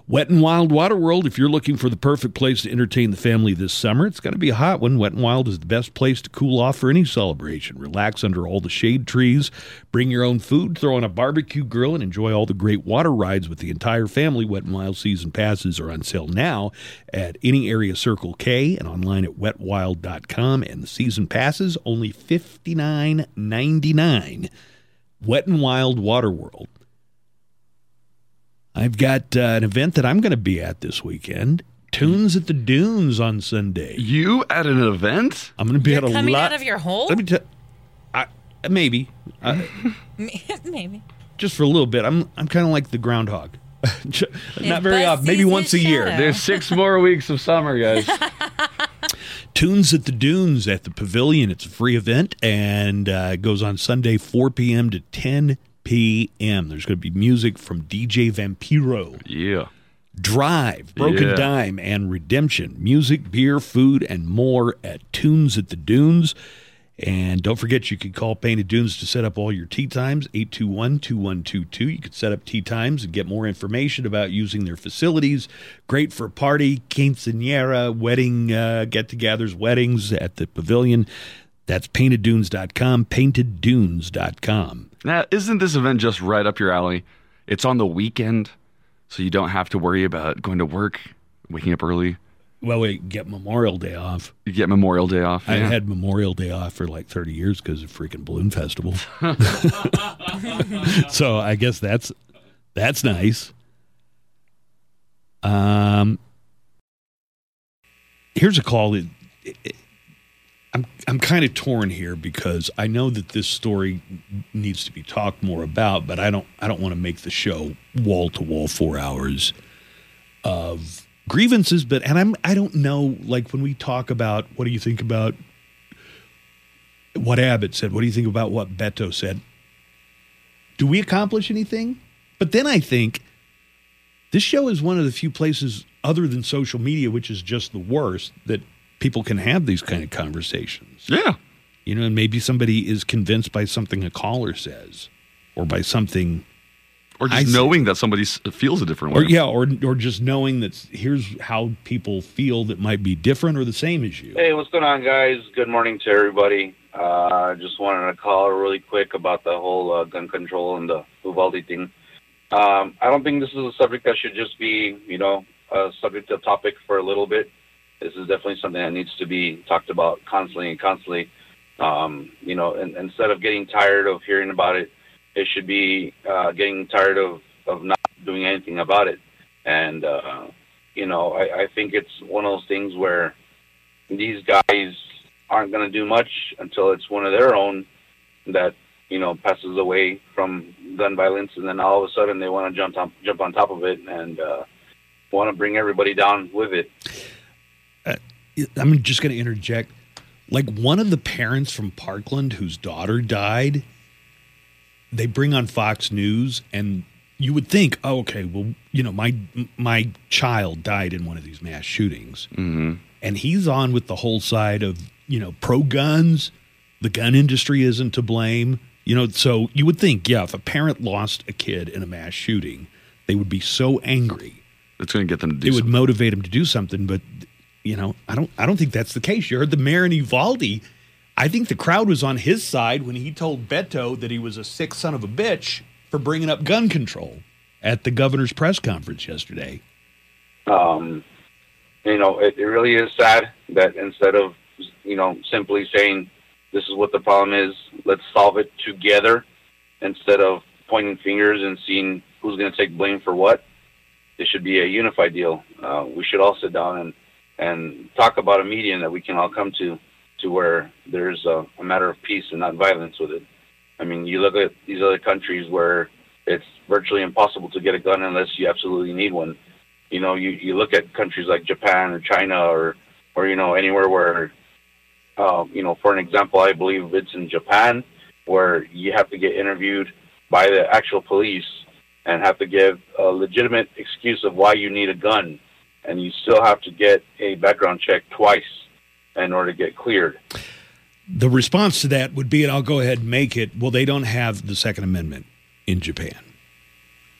Wet and Wild Water World, if you're looking for the perfect place to entertain the family this summer, it's going to be a hot one. Wet and Wild is the best place to cool off for any celebration. Relax under all the shade trees, bring your own food, throw on a barbecue grill, and enjoy all the great water rides with the entire family. Wet and Wild season passes are on sale now at any area Circle K and online at wetwild.com. And the season passes only fifty nine ninety nine. Wet and Wild Water World. I've got uh, an event that I'm going to be at this weekend. Tunes at the Dunes on Sunday. You at an event? I'm going to be You're at a lot. coming lot. out of your hole? Let me tell. I maybe uh, Maybe. just for a little bit. I'm I'm kind of like the groundhog. Not very often. Maybe sees once a his year. There's six more weeks of summer, guys. Tunes at the Dunes at the Pavilion. It's a free event and uh, it goes on Sunday, 4 p.m. to 10 p.m. There's going to be music from DJ Vampiro, yeah. Drive, Broken Yeah. Dime, and Redemption. Music, beer, food, and more at Tunes at the Dunes. And don't forget, you can call Painted Dunes to set up all your tee times, 821 2122. You can set up tee times and get more information about using their facilities. Great for party, quinceanera, wedding uh, get togethers, weddings at the pavilion. That's painteddunes.com, painteddunes.com. Now, isn't this event just right up your alley? It's on the weekend, so you don't have to worry about going to work, waking up early. Well, we get Memorial Day off. You get Memorial Day off. I yeah. had Memorial Day off for like 30 years because of freaking Balloon Festival. so I guess that's that's nice. Um, here's a call. that- I'm I'm kind of torn here because I know that this story needs to be talked more about, but I don't I don't want to make the show wall to wall four hours of grievances. But and I'm I don't know like when we talk about what do you think about what Abbott said? What do you think about what Beto said? Do we accomplish anything? But then I think this show is one of the few places other than social media, which is just the worst, that people can have these kind of conversations. Yeah. You know, and maybe somebody is convinced by something a caller says or by something Or I just see. knowing that somebody feels a different way. or yeah, or or just knowing that here's how people feel that might be different or the same as you. Hey, what's going on, guys? Good morning to everybody. Uh, just wanted to call really quick about the whole uh, gun control and the Uvalde thing. Um, I don't think this is a subject that should just be, you know, a subject of topic for a little bit. this is definitely something that needs to be talked about constantly and constantly. Um, you know, and, instead of getting tired of hearing about it, it should be uh, getting tired of, of not doing anything about it. And, uh, you know, I, I think it's one of those things where these guys aren't going to do much until it's one of their own that, you know, passes away from gun violence. And then all of a sudden they want to jump on, jump on top of it and uh, want to bring everybody down with it. Uh, I'm just going to interject. Like one of the parents from Parkland whose daughter died, they bring on Fox News and you would think, oh, okay, well, you know, my my child died in one of these mass shootings, mm-hmm. and he's on with the whole side of you know pro guns. The gun industry isn't to blame, you know. So you would think, yeah, if a parent lost a kid in a mass shooting, they would be so angry. It's going to get them to do. It something. would motivate them to do something, but you know, I don't. I don't think that's the case. You heard the mayor in Uvalde. I think the crowd was on his side when he told Beto that he was a sick son of a bitch for bringing up gun control at the governor's press conference yesterday. Um, you know, it, it really is sad that instead of, you know, simply saying, this is what the problem is, let's solve it together, instead of pointing fingers and seeing who's going to take blame for what, it should be a unified deal. Uh, we should all sit down and, and talk about a median that we can all come to, to where there's a, a matter of peace and not violence with it. I mean, you look at these other countries where it's virtually impossible to get a gun unless you absolutely need one. You know, you, you look at countries like Japan or China or, or you know, anywhere where, uh, you know, for an example, I believe it's in Japan where you have to get interviewed by the actual police and have to give a legitimate excuse of why you need a gun. And you still have to get a background check twice in order to get cleared. The response to that would be, and I'll go ahead and make it, well, they don't have the Second Amendment in Japan.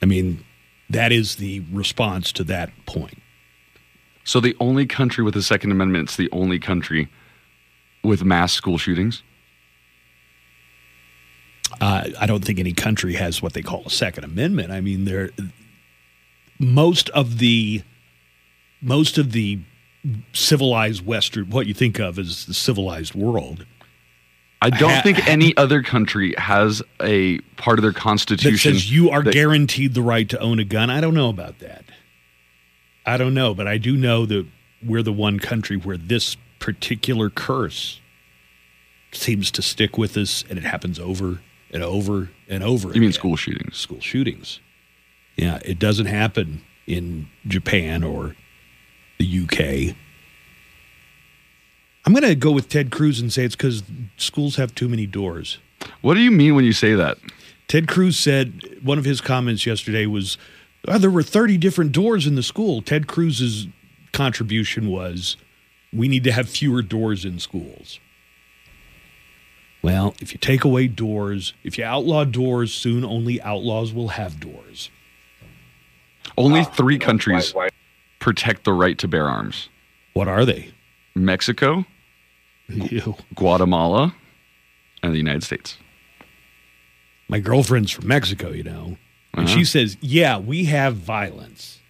I mean, that is the response to that point. So the only country with the Second Amendment is the only country with mass school shootings? Uh, I don't think any country has what they call a Second Amendment. I mean, there most of the most of the civilized Western, what you think of as the civilized world, I don't ha- think any other country has a part of their constitution that says you are that, guaranteed the right to own a gun. I don't know about that. I don't know, but I do know that we're the one country where this particular curse seems to stick with us, and it happens over and over and over. You again. mean school shootings? School shootings. Yeah, it doesn't happen in Japan or the UK. I'm going to go with Ted Cruz and say it's because schools have too many doors. What do you mean when you say that? Ted Cruz said one of his comments yesterday was oh, there were 30 different doors in the school. Ted Cruz's contribution was we need to have fewer doors in schools. Well, if you take away doors, if you outlaw doors, soon only outlaws will have doors. Only three countries protect the right to bear arms. What are they? Mexico, Ew. Guatemala, and the United States. My girlfriend's from Mexico, you know, and Uh-huh. she says, "Yeah, we have violence.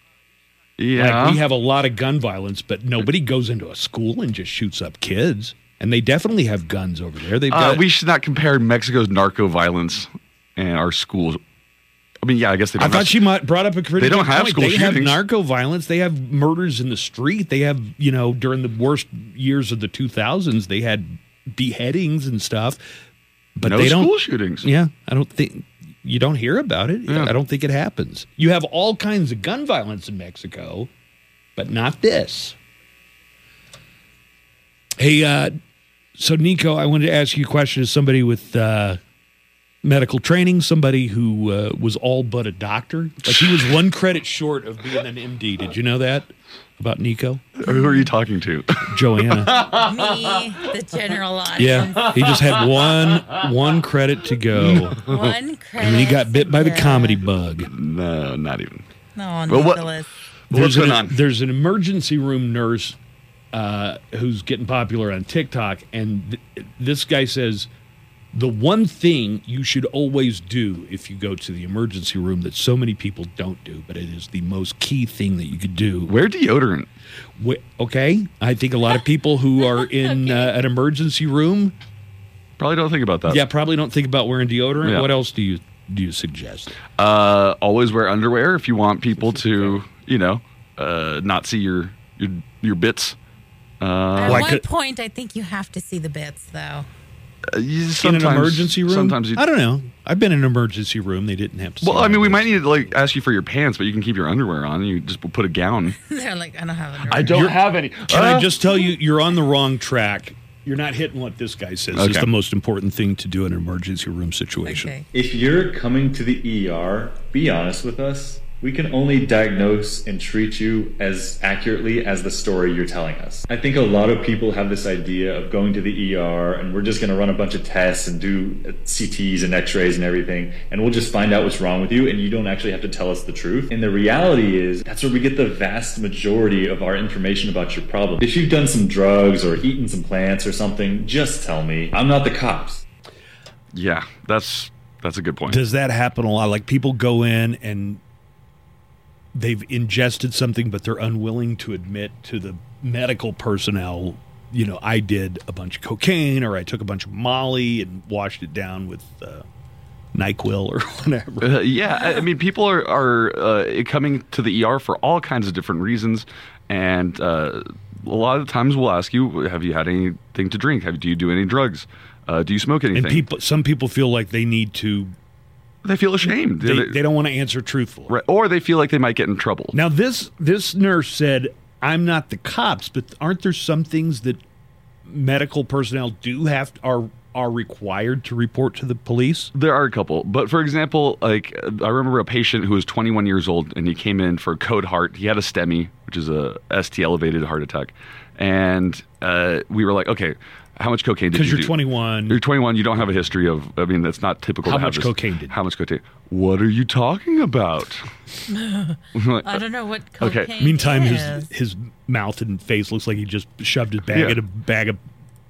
Yeah. Like we have a lot of gun violence, but nobody goes into a school and just shoots up kids. And they definitely have guns over there. They've Uh, we should not compare Mexico's narco violence and our schools. I mean, yeah, I guess they I don't. thought have- she might brought up a critical They don't have point. school They have narco violence. They have murders in the street. They have, you know, during the worst years of the 2000s, they had beheadings and stuff. But no they don't. school shootings. Yeah, I don't think you don't hear about it. Yeah. I don't think it happens. You have all kinds of gun violence in Mexico, but not this. Hey, uh, so Nico, I wanted to ask you a question as somebody with uh, medical training, somebody who uh, was all but a doctor. Like he was one credit short of being an MD. Did you know that about Nico? Who are you talking to? Joanna. Me, the general audience. Yeah, he just had one one credit to go. One credit. And then he got bit by the comedy bug. No, not even. No, Well, what- Nicholas. What's There's going an, on? There's an emergency room nurse uh, who's getting popular on TikTok, and th- this guy says The one thing you should always do if you go to the emergency room that so many people don't do, but it is the most key thing that you could do. Wear deodorant. Wh- Okay, I think a lot of people who are in uh, an emergency room Probably don't think about that. yeah, probably don't think about wearing deodorant. Yeah. What else do you do you suggest? Uh, always wear underwear if you want people to, you know, uh, not see your your your bits. At Uh, Why one could- point, I think you have to see the bits, though. You- in an emergency room? Sometimes you. I don't know. I've been in an emergency room. They didn't have to. Well, I mean, we might need to like ask you for your pants, but you can keep your underwear on. and You just put a gown. They're like, I don't have I don't have any. Can I Uh, just tell you, you're on the wrong track. You're not hitting what this guy says is Okay. the most important thing to do in an emergency room situation. Okay. If you're coming to the ER, be honest with us. We can only diagnose and treat you as accurately as the story you're telling us. I think a lot of people have this idea of going to the ER and we're just going to run a bunch of tests and do uh, CTs and x rays and everything, and we'll just find out what's wrong with you, and you don't actually have to tell us the truth. And the reality is, that's where we get the vast majority of our information about your problem. If you've done some drugs or eaten some plants or something, just tell me. I'm not the cops. Yeah, that's that's a good point. Does that happen a lot? Like people go in and they've ingested something, but they're unwilling to admit to the medical personnel, you know, I did a bunch of cocaine or I took a bunch of Molly and washed it down with uh, NyQuil or whatever. Uh, yeah, I mean, people are are uh, coming to the ER for all kinds of different reasons, and uh, a lot of times we'll ask you, "Have you had anything to drink? Have do you do any drugs? Uh, do you smoke anything?" And people, some people feel like they need to. They feel ashamed, They, they don't want to answer truthfully. right, or they feel like they might get in trouble. Now this this nurse said, "I'm not the cops, but aren't there some things that medical personnel do have are are required to report to the police?" There are a couple, but for example, like I remember a patient who was 21 years old and he came in for code heart. He had a STEMI, which is a ST elevated heart attack, and uh, we were like, okay, how much cocaine did you Because you're do? 21. You're 21. You don't have a history of. I mean, that's not typical. How to have much this. cocaine did How much cocaine? What are you talking about? I don't know what Okay. Meantime, is. his his mouth and face looks like he just shoved his bag Yeah. in a bag of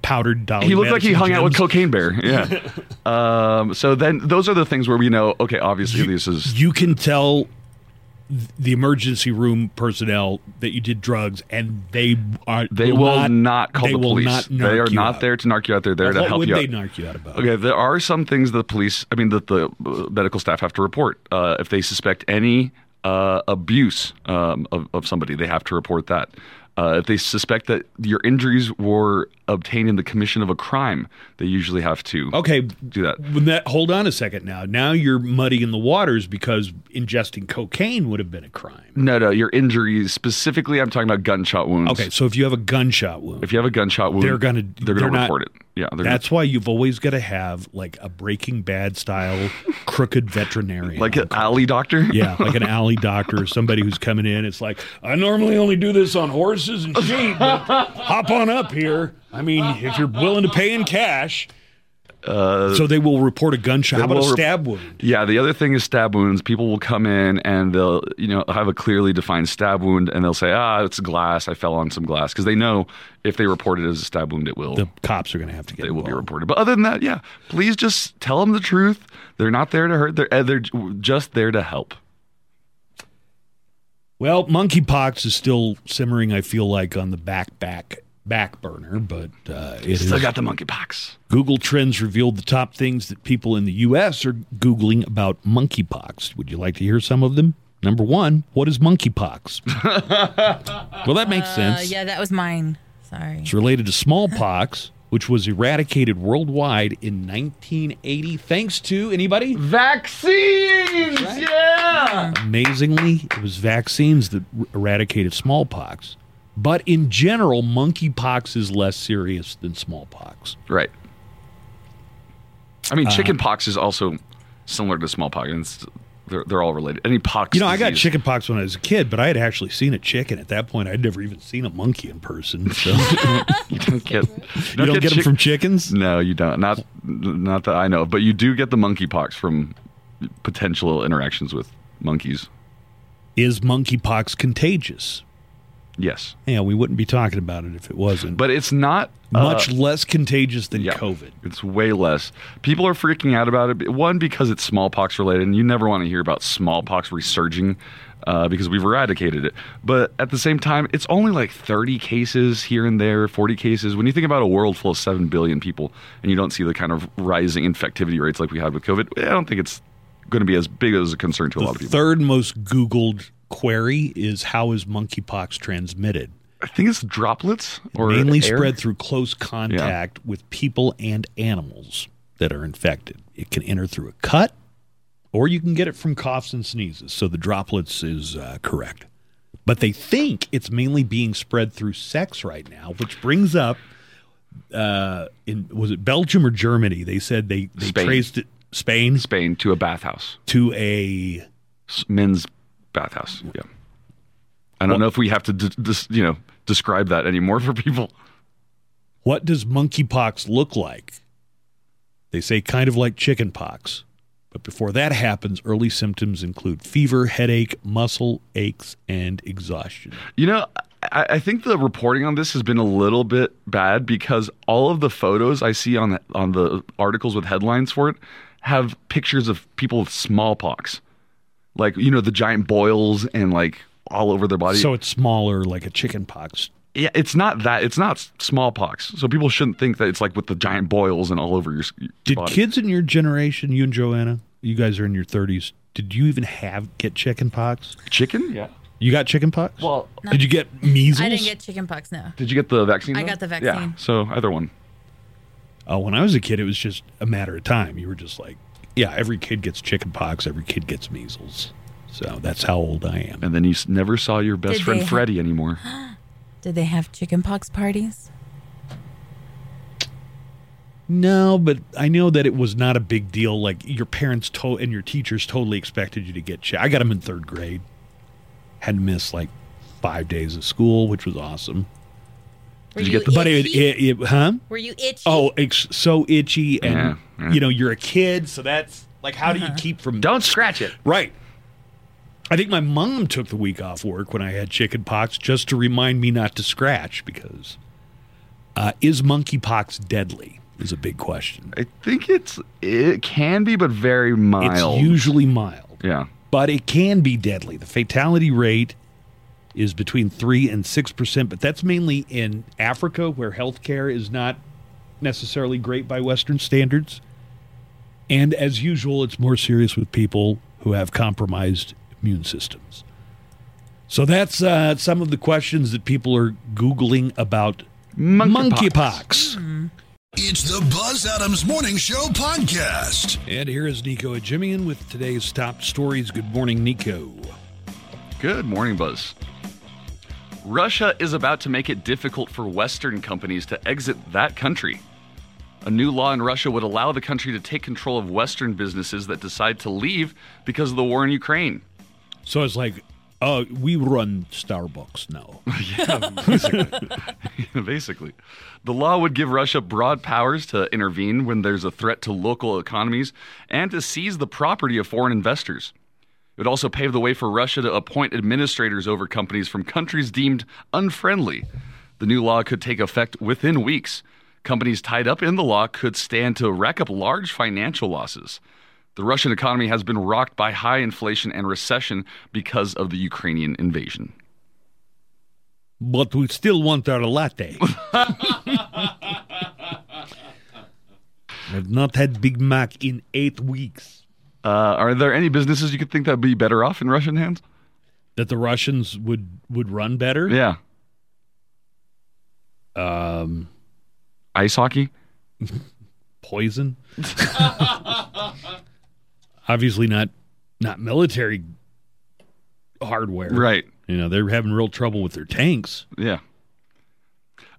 powdered dolly. he looked like he Madison hung out with. Cocaine Bear. Yeah. um, so then those are the things where we know. Okay, obviously this is. You can tell the emergency room personnel that you did drugs, and they are They will not, call they the will police. not they are not out. there to narc you out. They're there to what help would you they out. narc you out about? Okay, there are some things that the police, I mean, that the uh, medical staff have to report. Uh, if they suspect any uh, abuse um, of, of somebody, they have to report that. Uh, if they suspect that your injuries were obtained in the commission of a crime, they usually have to Okay, do that. That, hold on a second now. Now you're muddying the waters because ingesting cocaine would have been a crime. No, no, your injuries specifically. I'm talking about gunshot wounds. Okay, so if you have a gunshot wound, If you have a gunshot wound, they're gonna they're gonna not- report it. Yeah, they're That's why you've always got to have like a Breaking Bad style crooked veterinarian, like an alley doctor. yeah, like an alley doctor somebody who's coming in. It's like I normally only do this on horses and sheep, but hop on up here. I mean, if you're willing to pay in cash. so they will report a gunshot. How Uh, about a stab wound? Yeah, the other thing is stab wounds. People will come in and they'll, you know, have a clearly defined stab wound, and they'll say, "Ah, it's glass. I fell on some glass," because they know if they report it as a stab wound, it will. The cops are going to have to get. they will be reported. But other than that, yeah, please just tell them the truth. They're not there to hurt. They're uh, they're just there to help. Well, monkeypox is still simmering. I feel like on the back back back burner, but uh, it Still is- got the monkeypox. Google Trends revealed the top things that people in the U.S. are Googling about monkeypox. Would you like to hear some of them? Number one, what is monkeypox? well, that makes Uh, sense. yeah, that was mine. Sorry. It's related to smallpox, which was eradicated worldwide in 1980 thanks to anybody? Vaccines, yeah. Amazingly, it was vaccines that r- eradicated smallpox. But in general, monkeypox is less serious than smallpox. Right. I mean, Uh, chicken pox is also similar to smallpox. and it's- They're, they're all related. Any pox. You know, I got disease. chicken pox when I was a kid, but I had actually seen a chicken at that point. I'd never even seen a monkey in person. So you don't get. You you don't get them chick- from chickens. No, you don't. Not not that I know of, but you do get the monkeypox from potential interactions with monkeys. Is monkeypox contagious? Yes. Yeah, we wouldn't be talking about it if it wasn't. But it's not much uh, less contagious than yeah. COVID. It's way less. People are freaking out about it. One, because it's smallpox related, and you never want to hear about smallpox resurging uh, because we've eradicated it. But at the same time, it's only like 30 cases here and there, 40 cases. When you think about a world full of 7 billion people and you don't see the kind of rising infectivity rates like we had with COVID, I don't think it's going to be as big as a concern to a lot of people. third most Googled query is how is monkeypox transmitted? I think it's droplets or mainly air? spread through close contact with people and animals that are infected. It can enter through a cut, or you can get it from coughs and sneezes. So the droplets is uh, correct. But they think it's mainly being spread through sex right now, which brings up uh, in was it Belgium or Germany? They said they, they Spain. traced it Spain Spain to a bathhouse, to a men's bathhouse. Yeah. I don't know if we have to, d- dis- you know, describe that anymore for people. What does monkeypox look like? They say kind of like chickenpox. But before that happens, early symptoms include fever, headache, muscle aches, and exhaustion. You know, I, I think the reporting on this has been a little bit bad because all of the photos I see on the, on the articles with headlines for it have pictures of people with smallpox, like you know the giant boils and like all over their body. So it's smaller, like a chickenpox. yeah, it's not that. It's not smallpox. So people shouldn't think that it's like with the giant boils and all over your, s- your Did body. kids in your generation, you and Joanna, you guys are in your 30s, did you even have get chickenpox? chicken? Yeah. You got chickenpox? Well, did you get measles? I didn't get chickenpox. No. did you get the vaccine? I got the Yeah. vaccine. So either one. Oh, when I was a kid, it was just a matter of time. You were just like, yeah, every kid gets chickenpox, every kid gets measles. So that's how old I am. And then you s- never saw your best Did friend they ha- Freddie anymore. Did they have chickenpox parties? No, but I know that it was not a big deal. Like your parents to- and your teachers totally expected you to get checked. I got them in third grade. Had to miss like five days of school, which was awesome. Were Did you get the- But it, it, it, huh? Were you itchy? Oh, it's so itchy, and Yeah, yeah. you know you're a kid, so that's like, how do Uh-huh. you keep from? Don't scratch it. Right. I think my mom took the week off work when I had chicken pox just to remind me not to scratch because uh, is monkeypox deadly? Is a big question. I think it's it can be, but very mild. It's usually mild, yeah. but it can be deadly. The fatality rate is between three and six percent, but that's mainly in Africa where healthcare is not necessarily great by Western standards. And as usual, it's more serious with people who have compromised immune systems. So that's uh, some of the questions that people are Googling about Monkeypox. monkeypox. It's the Buzz Adams Morning Show podcast. And here is Nico Jimian with today's top stories. Good morning, Nico. Good morning, Buzz. Russia is about to make it difficult for Western companies to exit that country. A new law in Russia would allow the country to take control of Western businesses that decide to leave because of the war in Ukraine. So it's like, uh, we run Starbucks now. Yeah, basically. basically. The law would give Russia broad powers to intervene when there's a threat to local economies and to seize the property of foreign investors. It would also pave the way for Russia to appoint administrators over companies from countries deemed unfriendly. The new law could take effect within weeks. Companies tied up in the law could stand to rack up large financial losses. The Russian economy has been rocked by high inflation and recession because of the Ukrainian invasion. But we still want our latte. I've not had Big Mac in eight weeks. Uh, are there any businesses you could think that would be better off in Russian hands? That the Russians would would run better. Yeah. Um, Ice hockey? poison. Obviously not not military hardware. Right. You know, they're having real trouble with their tanks. Yeah.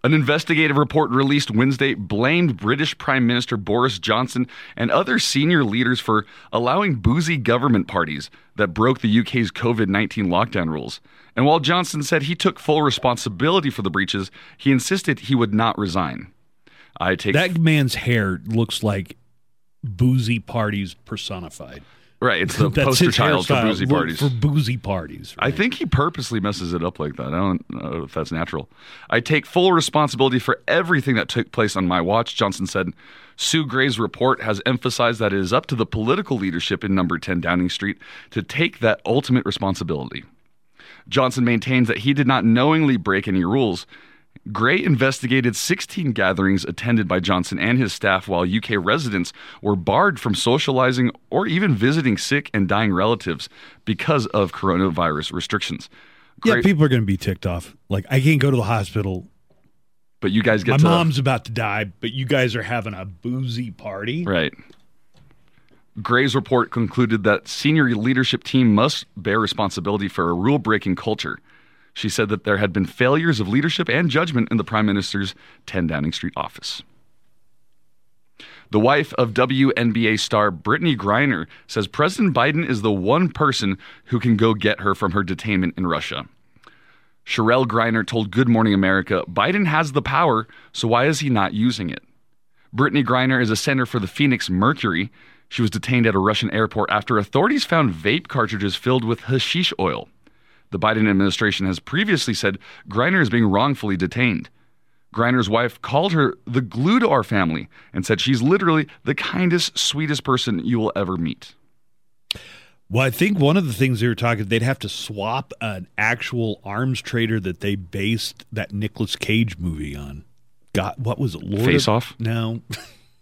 An investigative report released Wednesday blamed British Prime Minister Boris Johnson and other senior leaders for allowing boozy government parties that broke the UK's COVID 19 lockdown rules. And while Johnson said he took full responsibility for the breaches, he insisted he would not resign. I take That man's hair looks like boozy parties personified. Right, it's the poster child for boozy parties. For boozy parties. I think he purposely messes it up like that. I don't know if that's natural. I take full responsibility for everything that took place on my watch, Johnson said. Sue Gray's report has emphasized that it is up to the political leadership in number 10 Downing Street to take that ultimate responsibility. Johnson maintains that he did not knowingly break any rules. Gray investigated 16 gatherings attended by Johnson and his staff while UK residents were barred from socializing or even visiting sick and dying relatives because of coronavirus restrictions. Yeah, people are going to be ticked off. Like, I can't go to the hospital. but you guys get My to mom's about to die, but you guys are having a boozy party. Right. Gray's report concluded that senior leadership team must bear responsibility for a rule breaking culture. She said that there had been failures of leadership and judgment in the Prime Minister's 10 Downing Street office. The wife of WNBA star Brittney Griner says President Biden is the one person who can go get her from her detainment in Russia. Cherelle Griner told Good Morning America Biden has the power, so why is he not using it? Brittney Griner is a center for the Phoenix Mercury. She was detained at a Russian airport after authorities found vape cartridges filled with hashish oil. The Biden administration has previously said Griner is being wrongfully detained. Griner's wife called her the glue to our family and said she's literally the kindest, sweetest person you will ever meet. Well, I think one of the things they were talking, they'd have to swap an actual arms trader that they based that Nicolas Cage movie on. Got what was it? Lord Face of, Off? No.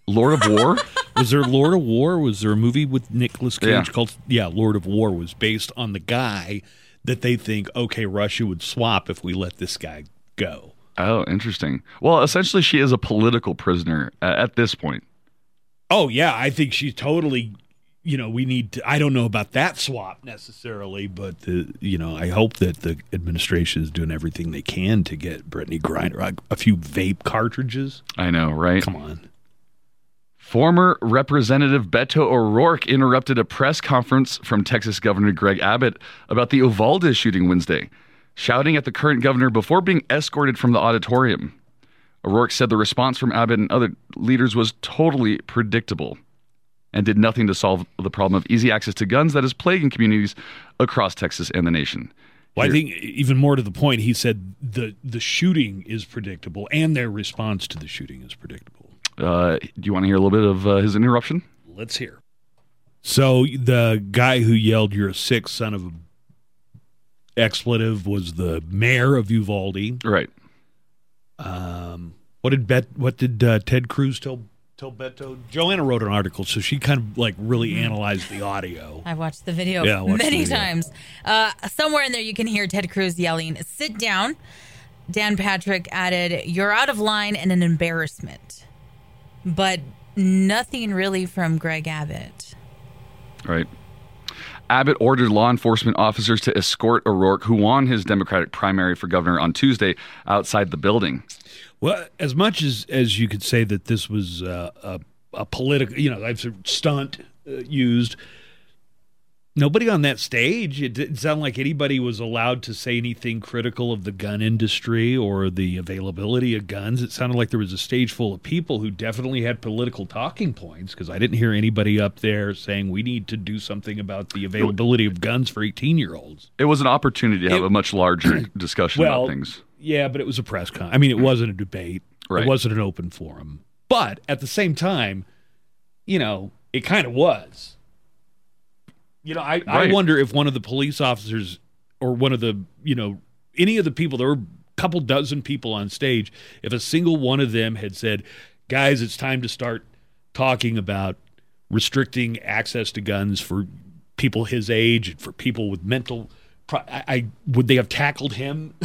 Lord of War? was there Lord of War? Was there a movie with Nicolas Cage Yeah. called Yeah, Lord of War was based on the guy that they think okay, Russia would swap if we let this guy go. Oh, interesting. Well, essentially, she is a political prisoner uh, at this point. Oh yeah, I think she's totally. You know, we need to. I don't know about that swap necessarily, but the you know, I hope that the administration is doing everything they can to get Brittney Griner a, a few vape cartridges. I know, right? Come on. Former Representative Beto O'Rourke interrupted a press conference from Texas Governor Greg Abbott about the Uvalde shooting Wednesday, shouting at the current governor before being escorted from the auditorium. O'Rourke said the response from Abbott and other leaders was totally predictable and did nothing to solve the problem of easy access to guns that is plaguing communities across Texas and the nation. Well, I think even more to the point, he said the the shooting is predictable and their response to the shooting is predictable. Uh, do you want to hear a little bit of uh, his interruption? Let's hear. So the guy who yelled "You're a sick son of a expletive" was the mayor of Uvalde. Right. Um, what did Bet? What did uh, Ted Cruz tell tell Beto? Joanna wrote an article, so she kind of like really analyzed the audio. I watched the video Yeah, I watched the many video. times. Uh, somewhere in there, you can hear Ted Cruz yelling, "Sit down." Dan Patrick added, "You're out of line and an embarrassment," but nothing really from Greg Abbott. Right. Abbott ordered law enforcement officers to escort O'Rourke, who won his Democratic primary for governor on Tuesday, outside the building. Well, as much as as you could say that this was uh, a a political, you know, I've stunt uh, used. Nobody on that stage. It didn't sound like anybody was allowed to say anything critical of the gun industry or the availability of guns. It sounded like there was a stage full of people who definitely had political talking points because I didn't hear anybody up there saying we need to do something about the availability of guns for 18 year olds. It was an opportunity to have It- a much larger discussion Well, about things. Yeah, but it was a press con. I mean, it wasn't a debate. Right. It wasn't an open forum. But at the same time, you know, it kind of was. You know, I, I wonder if one of the police officers or one of the, you know, any of the people, there were a couple dozen people on stage, if a single one of them had said, guys, it's time to start talking about restricting access to guns for people his age and for people with mental pro- I, I would they have tackled him?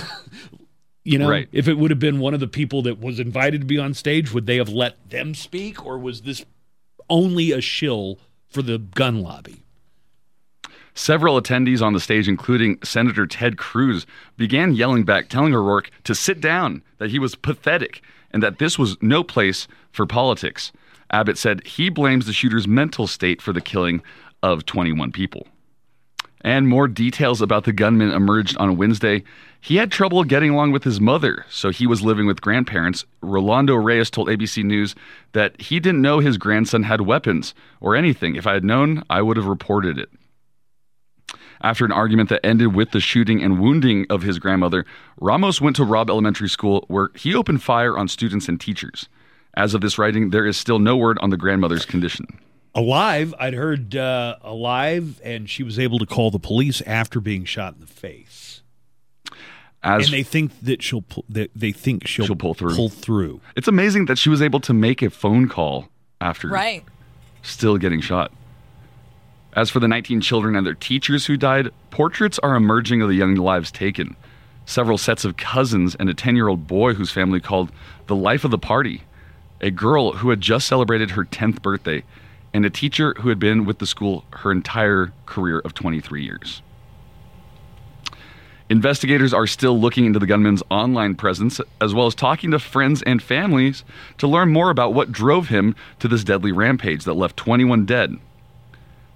You know Right. if it would have been one of the people that was invited to be on stage would they have let them speak? Or was this only a shill for the gun lobby Several attendees on the stage, including Senator Ted Cruz, began yelling back, telling O'Rourke to sit down, that he was pathetic, and that this was no place for politics. Abbott said he blames the shooter's mental state for the killing of 21 people. And more details about the gunman emerged on Wednesday. He had trouble getting along with his mother, so he was living with grandparents. Rolando Reyes told ABC News that he didn't know his grandson had weapons or anything. If I had known, I would have reported it. After an argument that ended with the shooting and wounding of his grandmother, Ramos went to Robb Elementary School where he opened fire on students and teachers. As of this writing, there is still no word on the grandmother's condition. Alive, I'd heard uh, alive, and she was able to call the police after being shot in the face. As and they think that she'll pu- that they think she'll, She'll pull through. Pull through. It's amazing that she was able to make a phone call after Right. still getting shot. As for the 19 children and their teachers who died, portraits are emerging of the young lives taken. Several sets of cousins and a 10 year old boy whose family called the life of the party, a girl who had just celebrated her 10th birthday, and a teacher who had been with the school her entire career of 23 years. Investigators are still looking into the gunman's online presence, as well as talking to friends and families to learn more about what drove him to this deadly rampage that left 21 dead.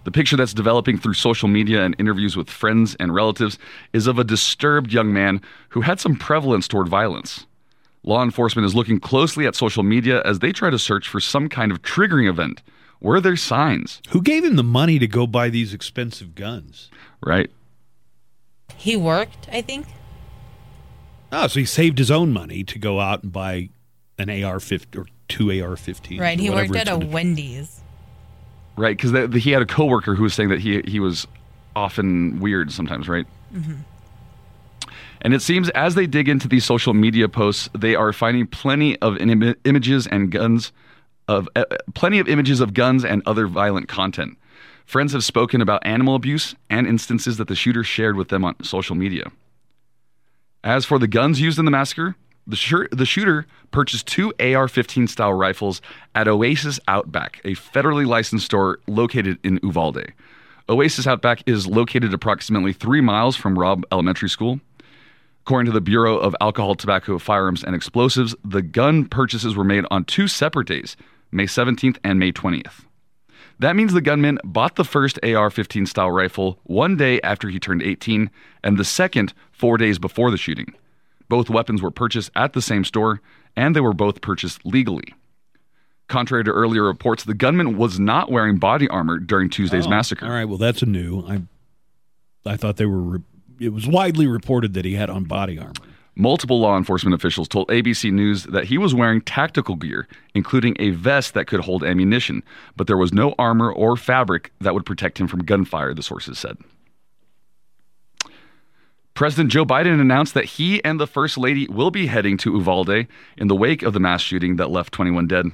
The picture that's developing through social media and interviews with friends and relatives is of a disturbed young man who had some prevalence toward violence. Law enforcement is looking closely at social media as they try to search for some kind of triggering event. Were there signs? Who gave him the money to go buy these expensive guns? Right. He worked, I think. Oh, so he saved his own money to go out and buy an AR-15 or two AR-15s. Right. He worked at a gonna- Wendy's. Right, because he had a coworker who was saying that he he was often weird sometimes, right? Mm-hmm. And it seems as they dig into these social media posts, they are finding plenty of Im- images and guns of uh, plenty of images of guns and other violent content. Friends have spoken about animal abuse and instances that the shooter shared with them on social media. As for the guns used in the massacre, the, the shooter purchased two AR 15 style rifles at Oasis Outback, a federally licensed store located in Uvalde. Oasis Outback is located approximately three miles from Robb Elementary School. According to the Bureau of Alcohol, Tobacco, Firearms, and Explosives, the gun purchases were made on two separate days, May 17th and May 20th. That means the gunman bought the first AR 15 style rifle one day after he turned 18, and the second four days before the shooting. Both weapons were purchased at the same store, and they were both purchased legally. Contrary to earlier reports, the gunman was not wearing body armor during Tuesday's Oh, massacre. All right, well that's a new. I I thought they were. Re- it was widely reported that he had on body armor. Multiple law enforcement officials told ABC News that he was wearing tactical gear, including a vest that could hold ammunition, but there was no armor or fabric that would protect him from gunfire, the sources said. President Joe Biden announced that he and the First Lady will be heading to Uvalde in the wake of the mass shooting that left 21 dead.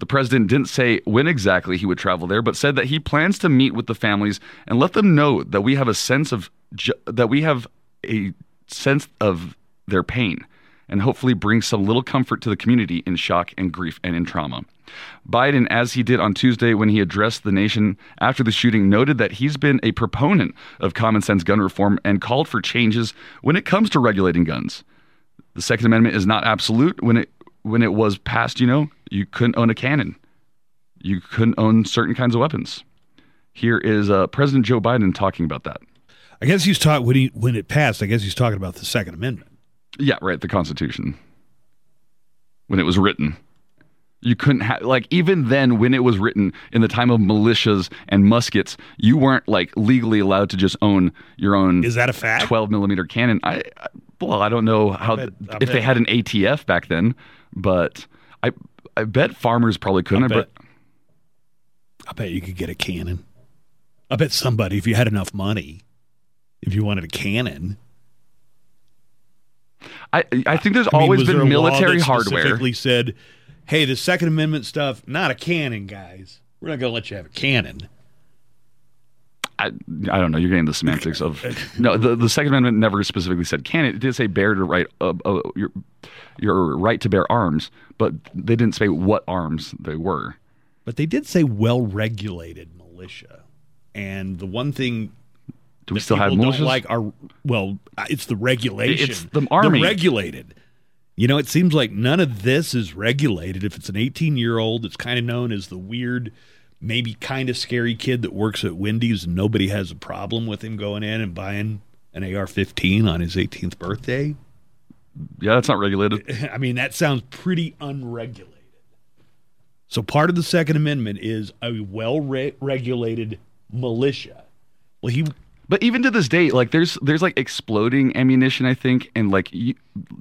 The president didn't say when exactly he would travel there, but said that he plans to meet with the families and let them know that we have a sense of ju- that we have a sense of their pain and hopefully bring some little comfort to the community in shock and grief and in trauma. Biden, as he did on Tuesday when he addressed the nation after the shooting, noted that he's been a proponent of common sense gun reform and called for changes when it comes to regulating guns. The Second Amendment is not absolute. When it when it was passed, you know, you couldn't own a cannon. You couldn't own certain kinds of weapons. Here is uh, President Joe Biden talking about that. I guess he's talking when he when it passed. I guess he's talking about the Second Amendment. Yeah, right. The Constitution. When it was written, you couldn't have like even then when it was written in the time of militias and muskets, you weren't like legally allowed to just own your own. Is that a fact? Twelve millimeter cannon. I I- well, I don't know how bet- if they had an ATF back then, but I I bet farmers probably couldn't. I bet, I bet you could get a cannon. I bet somebody, if you had enough money, if you wanted a cannon. I I think there's I mean, always been military hardware. Specifically said, "Hey, the Second Amendment stuff, not a cannon, guys. We're not going to let you have a cannon." I, I don't know. You're getting the semantics of no. The, the Second Amendment never specifically said can. It did say bear to right uh, uh, your your right to bear arms, but they didn't say what arms they were. But they did say well-regulated militia, and the one thing Do we still have militias? don't like our well, uh, it's the regulation. It's the army. regulated. You know, it seems like none of this is regulated. If it's an 18 year old, it's kind of known as the weird maybe kind of scary kid that works at Wendy's and nobody has a problem with him going in and buying an AR-15 on his 18th birthday. Yeah, that's not regulated. I mean, that sounds pretty unregulated. So part of the Second Amendment is a well-regulated militia. Well, he But even to this day, like there's there's like exploding ammunition, I think, and like you,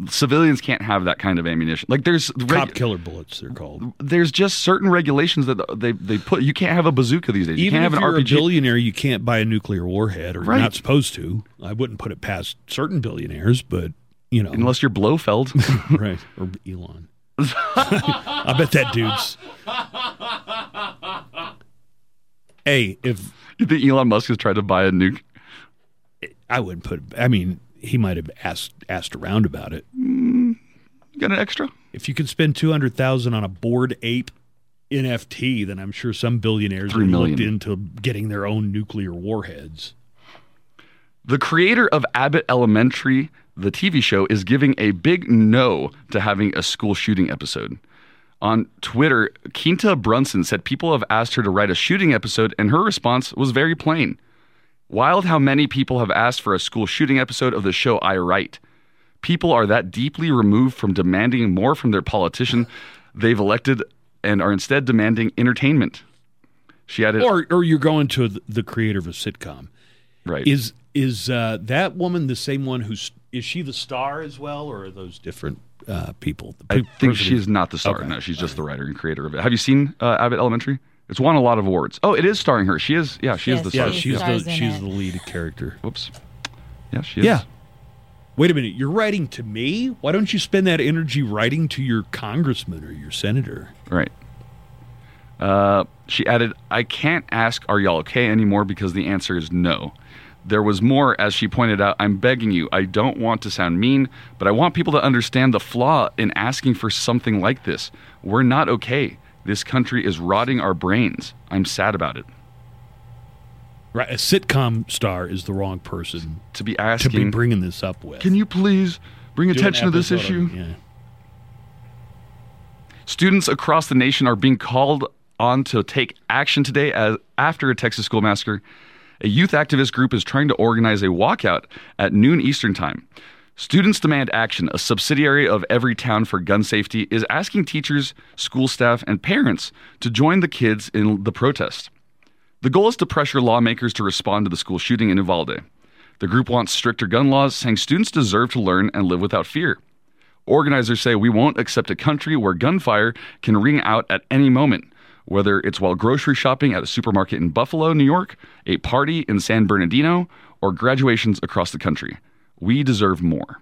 civilians can't have that kind of ammunition. Like there's reg- cop killer bullets, they're called. there's just certain regulations that they they put. You can't have a bazooka these days. You Even can't if have an you're RPG. a billionaire, you can't buy a nuclear warhead, or Right. you're not supposed to. I wouldn't put it past certain billionaires, but you know, unless you're Blofeld, right? Or Elon. I bet that dude's. Hey, if you think Elon Musk has tried to buy a nuke, I wouldn't put. I mean, he might have asked asked around about it. you got an extra? If you could spend two hundred thousand on a Bored Ape NFT, then I'm sure some billionaires have looked into getting their own nuclear warheads. The creator of Abbott Elementary, the TV show, is giving a big no to having a school shooting episode. On Twitter, Quinta Brunson said people have asked her to write a shooting episode, and her response was very plain. Wild how many people have asked for a school shooting episode of the show I write. People are that deeply removed from demanding more from their politician they've elected and are instead demanding entertainment. She added, Or or you're going to the- creator of a sitcom. Right. Is is uh, that woman the same one who's is she the star as well, or are those different uh, people? The I think she's not the star. Okay. No, she's just the writer and creator of it. Have you seen uh, Abbott Elementary? It's won a lot of awards. Oh, it is starring her. She is. Yeah, she is the Yeah, star. she's yeah. the she's the lead character. Whoops. Yeah, she is. Yeah. Wait a minute, you're writing to me? Why don't you spend that energy writing to your congressman or your senator? Right. Uh, she added, I can't ask, Are y'all okay anymore? because the answer is no. There was more, as she pointed out. I'm begging you. I don't want to sound mean, but I want people to understand the flaw in asking for something like this. We're not okay. This country is rotting our brains. I'm sad about it. Right, a sitcom star is the wrong person to be asking to be bringing this up with. Can you please bring Do attention to this issue? on- yeah. Students across the nation are being called on to take action today as after a Texas school massacre. A youth activist group is trying to organize a walkout at noon Eastern Time. Students Demand Action, a subsidiary of Everytown for Gun Safety, is asking teachers, school staff, and parents to join the kids in the protest. The goal is to pressure lawmakers to respond to the school shooting in Uvalde. The group wants stricter gun laws, saying students deserve to learn and live without fear. Organizers say we won't accept a country where gunfire can ring out at any moment, whether it's while grocery shopping at a supermarket in Buffalo, New York, a party in San Bernardino, or graduations across the country. We deserve more.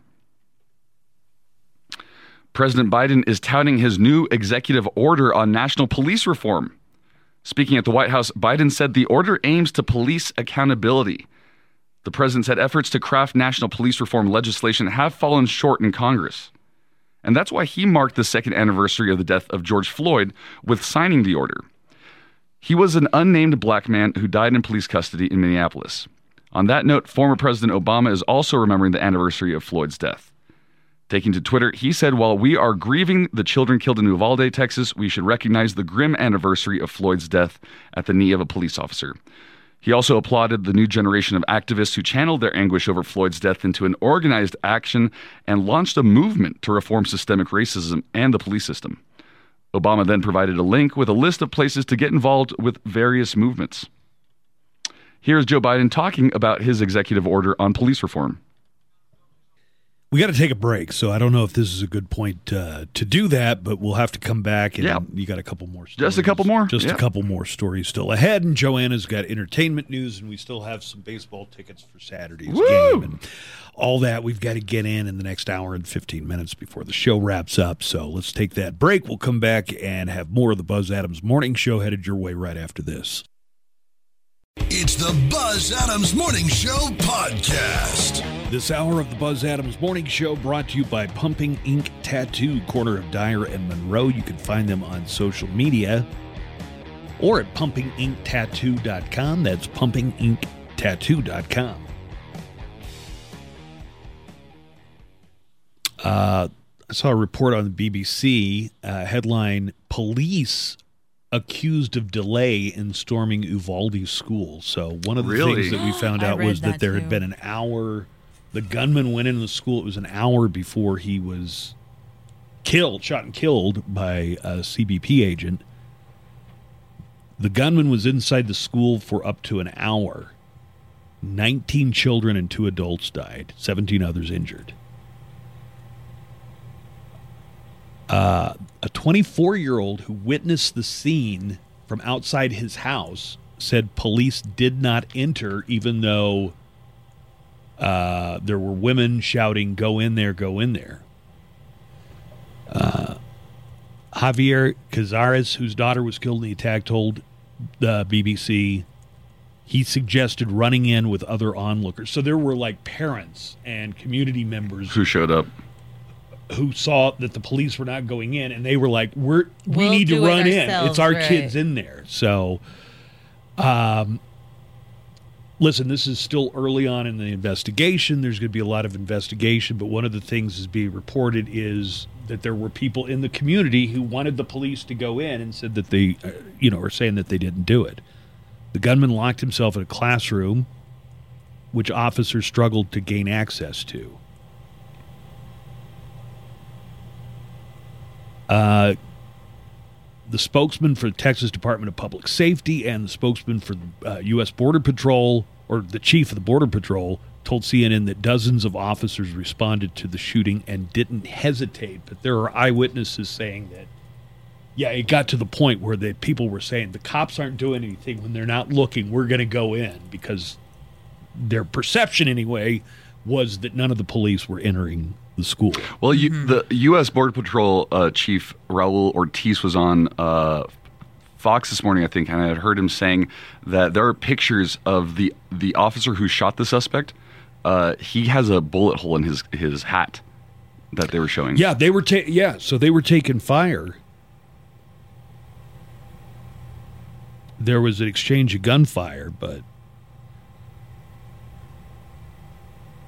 President Biden is touting his new executive order on national police reform. Speaking at the White House, Biden said the order aims to police accountability. The president said efforts to craft national police reform legislation have fallen short in Congress. And that's why he marked the second anniversary of the death of George Floyd with signing the order. He was an unnamed black man who died in police custody in Minneapolis. On that note, former President Obama is also remembering the anniversary of Floyd's death. Taking to Twitter, he said, While we are grieving the children killed in Uvalde, Texas, we should recognize the grim anniversary of Floyd's death at the knee of a police officer. He also applauded the new generation of activists who channeled their anguish over Floyd's death into an organized action and launched a movement to reform systemic racism and the police system. Obama then provided a link with a list of places to get involved with various movements. Here's Joe Biden talking about his executive order on police reform. We got to take a break, so I don't know if this is a good point uh, to do that, but we'll have to come back and Yeah. you got a couple more stories. Just a couple more? Just Yeah. a couple more stories still ahead. And Joanna's got entertainment news, and we still have some baseball tickets for Saturday's game and all that we've got to get in in the next hour and 15 minutes before the show wraps up. So let's take that break. We'll come back and have more of the Buzz Adams Morning Show headed your way right after this. It's the Buzz Adams Morning Show podcast. This hour of the Buzz Adams Morning Show brought to you by Pumping Ink Tattoo, corner of Dyer and Monroe. You can find them on social media or at pumpinginktattoo.com. That's pumpinginktattoo.com. Uh, I saw a report on the BBC uh, headline Police accused of delay in storming Uvalde school. So one of the Really? things that we found out was that, that there too. had been an hour. The gunman went into the school. It was an hour before he was killed, shot and killed by a CBP agent. The gunman was inside the school for up to an hour. 19 children and two adults died, 17 others injured. Uh, a 24 year old who witnessed the scene from outside his house said police did not enter, even though uh, there were women shouting, Go in there, go in there. Uh, Javier Cazares, whose daughter was killed in the attack, told the BBC he suggested running in with other onlookers. So there were like parents and community members Who showed up? Who saw that the police were not going in and they were like we're we We'll need to do it run in. It's our right. kids in there. So um listen this is still early on in the investigation. There's going to be a lot of investigation but one of the things is being reported is that there were people in the community who wanted the police to go in and said that they uh, you know are saying that they didn't do it. The gunman locked himself in a classroom which officers struggled to gain access to Uh, the spokesman for the Texas Department of Public Safety and the spokesman for uh, U.S. Border Patrol, or the chief of the Border Patrol, told CNN that dozens of officers responded to the shooting and didn't hesitate. But there are eyewitnesses saying that, yeah, it got to the point where the people were saying the cops aren't doing anything when they're not looking. We're going to go in because their perception, anyway, was that none of the police were entering the school. Well, you, the U.S. Border Patrol uh, Chief Raul Ortiz was on uh, Fox this morning, I think, and I had heard him saying that there are pictures of the the officer who shot the suspect. Uh, he has a bullet hole in his his hat that they were showing. Yeah, they were. Ta- yeah, so they were taking fire. There was an exchange of gunfire, but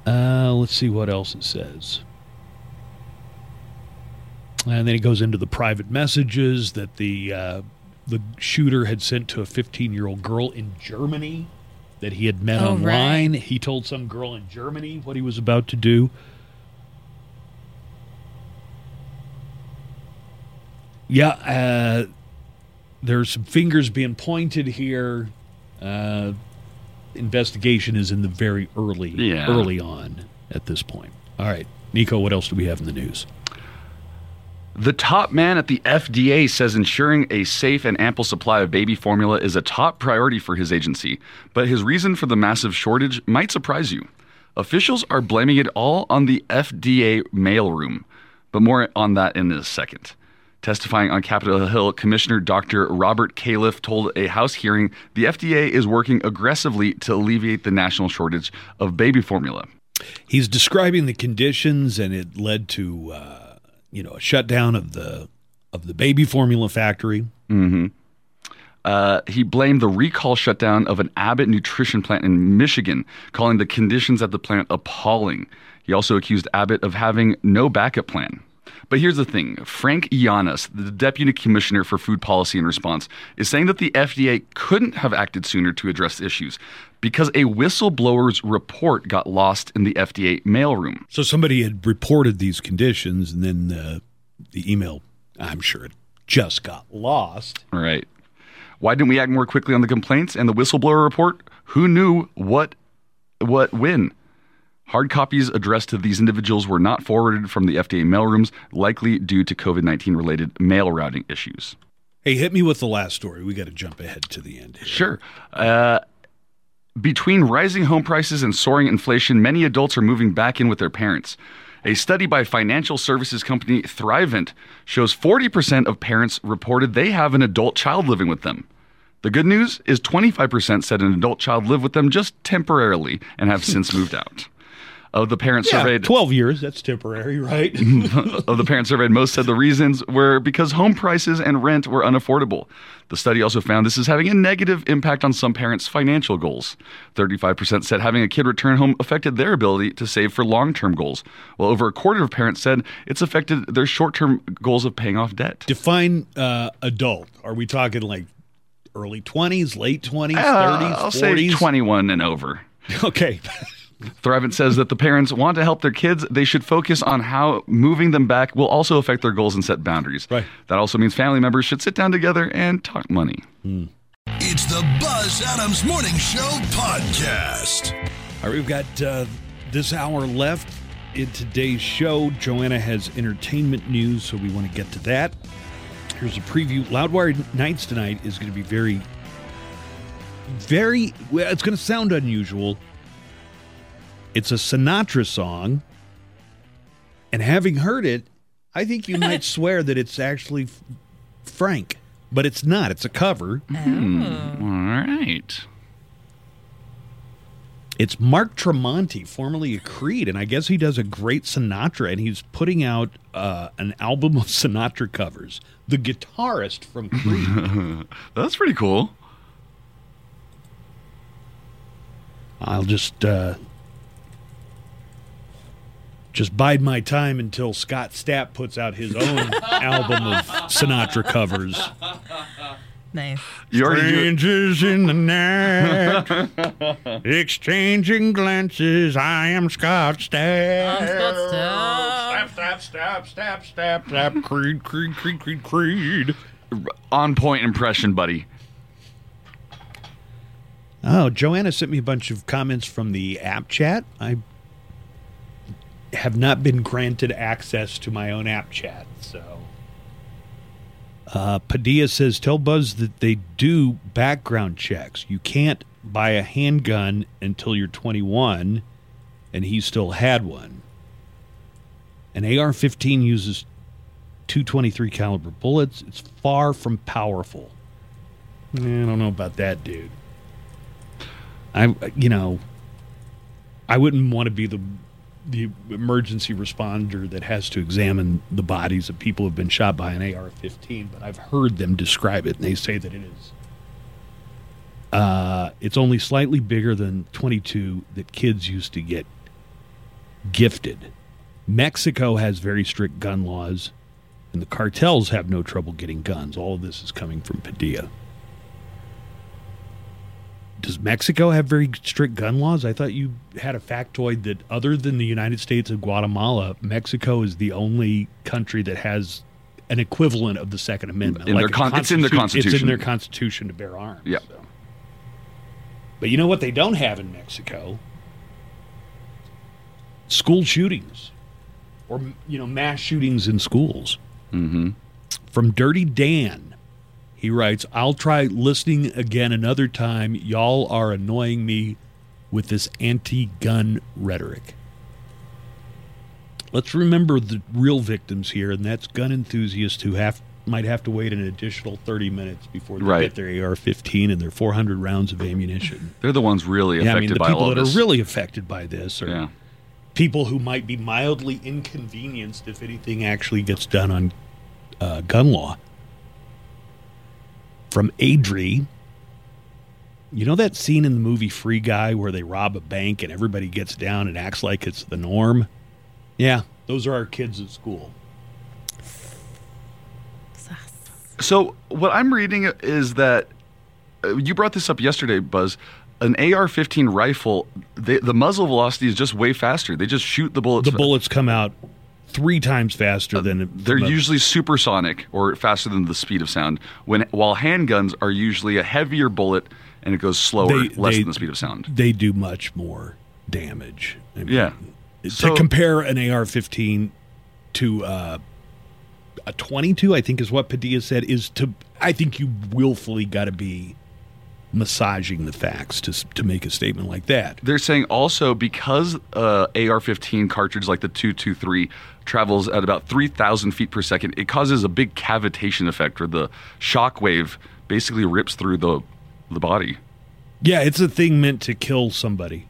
uh, let's see what else it says. And then it goes into the private messages that the uh, the shooter had sent to a 15 year old girl in Germany that he had met Oh, online. He told some girl in Germany what he was about to do. Yeah, uh, there's some fingers being pointed here. Uh, investigation is in the very early, Yeah. early on at this point. All right, Nico, what else do we have in the news? The top man at the FDA says ensuring a safe and ample supply of baby formula is a top priority for his agency, but his reason for the massive shortage might surprise you. Officials are blaming it all on the FDA mailroom, but more on that in a second. Testifying on Capitol Hill, Commissioner Dr. Robert Califf told a House hearing the FDA is working aggressively to alleviate the national shortage of baby formula. He's describing the conditions, and it led to uh, you know a shutdown of the of the baby formula factory. hmm Uh, he blamed the recall shutdown of an Abbott nutrition plant in Michigan, calling the conditions at the plant appalling. He also accused Abbott of having no backup plan. But here's the thing Frank Yiannas, the deputy commissioner for food policy and response, is saying that the FDA couldn't have acted sooner to address issues because a whistleblower's report got lost in the FDA mailroom. So somebody had reported these conditions, and then uh, the email, I'm sure, it just got lost. Right. Why didn't we act more quickly on the complaints and the whistleblower report? Who knew what what when? Hard copies addressed to these individuals were not forwarded from the FDA mailrooms, likely due to COVID 19 related mail routing issues. Hey, hit me with the last story. We got to jump ahead to the end. Here. Sure. Uh, between rising home prices and soaring inflation, many adults are moving back in with their parents. A study by financial services company Thrivent shows 40% of parents reported they have an adult child living with them. The good news is 25% said an adult child lived with them just temporarily and have since moved out. Of the parents Yeah, surveyed, 12 years. That's temporary, right? of the parents surveyed, most said the reasons were because home prices and rent were unaffordable. The study also found this is having a negative impact on some parents' financial goals. 35% said having a kid return home affected their ability to save for long term goals, while over a quarter of parents said it's affected their short term goals of paying off debt. Define uh, adult. Are we talking like early 20s, late 20s, Uh, 30s, I'll 40s? say 21 and over. Okay. Thrivent says that the parents want to help their kids. They should focus on how moving them back will also affect their goals and set boundaries. Right. That also means family members should sit down together and talk money. It's the Buzz Adams Morning Show podcast. All right, we've got uh, this hour left in today's show. Joanna has entertainment news, so we want to get to that. Here's a preview. Loudwire Nights tonight is going to be very, very, well, it's going to sound unusual. It's a Sinatra song. And having heard it, I think you might swear that it's actually Frank, but it's not. It's a cover. All right. It's Mark Tremonti, formerly of Creed, and I guess he does a great Sinatra, and he's putting out uh, an album of Sinatra covers. The guitarist from Creed. That's pretty cool. I'll just uh, just bide my time until Scott Stapp puts out his own album of Sinatra covers. Nice. You already Strangers in the night, exchanging glances. I am Scott Stapp. Scott Stapp, Stapp, Stapp, Stapp, Stapp. Creed, Creed, Creed, Creed, Creed. On point impression, buddy. Oh, Joanna sent me a bunch of comments from the app chat. I have not been granted access to my own app chat, so. Uh, Padilla says, "Tell Buzz that they do background checks. You can't buy a handgun until you're 21, and he still had one. An AR-15 uses 223 caliber bullets. It's far from powerful. Eh, I don't know about that, dude. I, you know, I wouldn't want to be the the emergency responder that has to examine the bodies of people who've been shot by an AR-15, but I've heard them describe it, and they say that it is. Uh, it's only slightly bigger than 22 that kids used to get gifted. Mexico has very strict gun laws, and the cartels have no trouble getting guns. All of this is coming from Padilla. Does Mexico have very strict gun laws? I thought you had a factoid that other than the United States and Guatemala, Mexico is the only country that has an equivalent of the Second Amendment. In their a con- it's in their constitu- It's in constitution. their constitution to bear arms. Yeah. But you know what they don't have in Mexico? School shootings, or you know, mass shootings in schools. Mm-hmm. From Dirty Dan, he writes, "I'll try listening again another time. Y'all are annoying me with this anti-gun rhetoric." Let's remember the real victims here, and that's gun enthusiasts who have might have to wait an additional 30 minutes before they Right. get their AR-15 and their 400 rounds of ammunition. They're the ones really affected Yeah, I mean, the by people that this. are really affected by this are Yeah. people who might be mildly inconvenienced if anything actually gets done on uh, gun law. From Adri, you know that scene in the movie Free Guy where they rob a bank and everybody gets down and acts like it's the norm? Yeah, those are our kids at school. So what I'm reading is that uh, you brought this up yesterday, Buzz. An AR-15 rifle, they, the muzzle velocity is just way faster. They just shoot the bullets. The bullets come out three times faster than Uh, They're from usually supersonic or faster than the speed of sound. When while handguns are usually a heavier bullet and it goes slower, They- less they- than the speed of sound. They do much more damage. I mean, Yeah. to So- compare an AR-15 to uh, a 22, I think is what Padilla said. Is to I think you willfully got to be massaging the facts to to make a statement like that. They're saying also because uh, AR-15 cartridge like the 223 travels at about 3,000 feet per second, it causes a big cavitation effect where the shock wave basically rips through the the body. Yeah, it's a thing meant to kill somebody.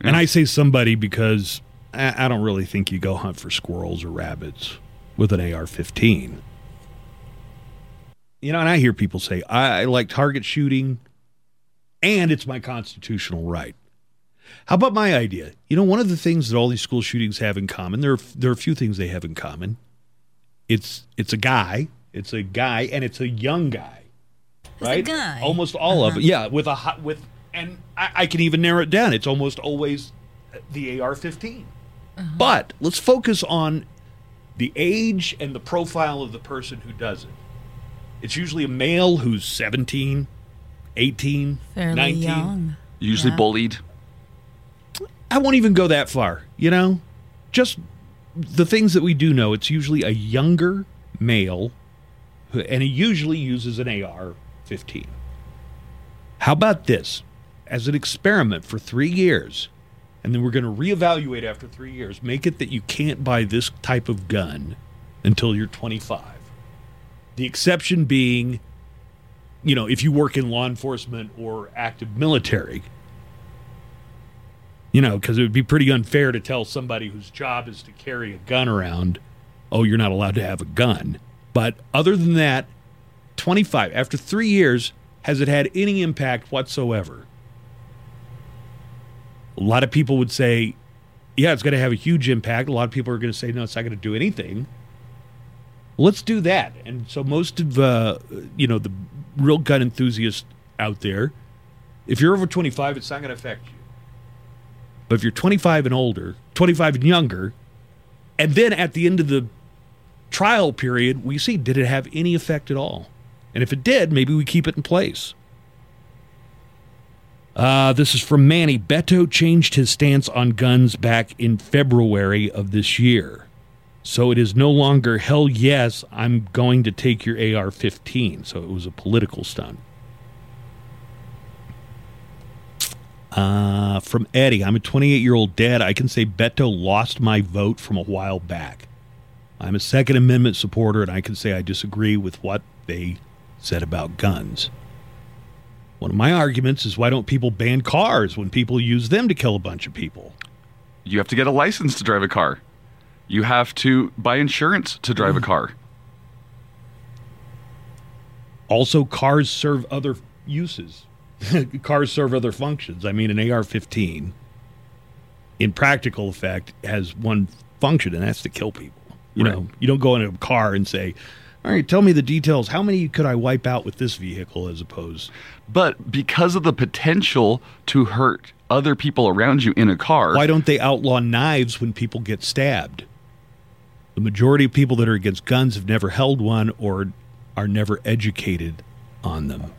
And I say somebody because I, I don't really think you go hunt for squirrels or rabbits with an AR-15. You know, and I hear people say I, I like target shooting, and it's my constitutional right. How about my idea? You know, one of the things that all these school shootings have in common, there are, there are a few things they have in common. It's it's a guy, it's a guy, and it's a young guy, right? guy. Almost all of it, uh-huh. yeah. With a hot with, and I, I can even narrow it down. It's almost always the AR-15. Uh-huh. But let's focus on the age and the profile of the person who does it. It's usually a male who's 17, 18, Fairly 19. young. Usually Yeah. bullied. I won't even go that far, you know? Just the things that we do know, it's usually a younger male, and he usually uses an AR 15. How about this? As an experiment for three years, and then we're going to reevaluate after three years, make it that you can't buy this type of gun until you're 25. The exception being, you know, if you work in law enforcement or active military, you know, because it would be pretty unfair to tell somebody whose job is to carry a gun around, oh, you're not allowed to have a gun. But other than that, 25, after three years, has it had any impact whatsoever? A lot of people would say, yeah, it's going to have a huge impact. A lot of people are going to say, no, it's not going to do anything. Let's do that. And so most of, uh, you know, the real gun enthusiasts out there, if you're over 25, it's not going to affect you. But if you're 25 and older, 25 and younger, and then at the end of the trial period, we see did it have any effect at all? And if it did, maybe we keep it in place. Uh, this is from Manny. Beto changed his stance on guns back in February of this year. So it is no longer, hell yes, I'm going to take your AR 15. So it was a political stunt. Uh, from Eddie, I'm a 28 year old dad. I can say Beto lost my vote from a while back. I'm a Second Amendment supporter, and I can say I disagree with what they said about guns. One of my arguments is why don't people ban cars when people use them to kill a bunch of people? You have to get a license to drive a car. You have to buy insurance to drive a car. Also, cars serve other uses. cars serve other functions. I mean, an AR 15, in practical effect, has one function, and that's to kill people. You Right. know, you don't go in a car and say, all right, tell me the details. How many could I wipe out with this vehicle as opposed? But because of the potential to hurt other people around you in a car, Why don't they outlaw knives when people get stabbed? The majority of people that are against guns have never held one or are never educated on them.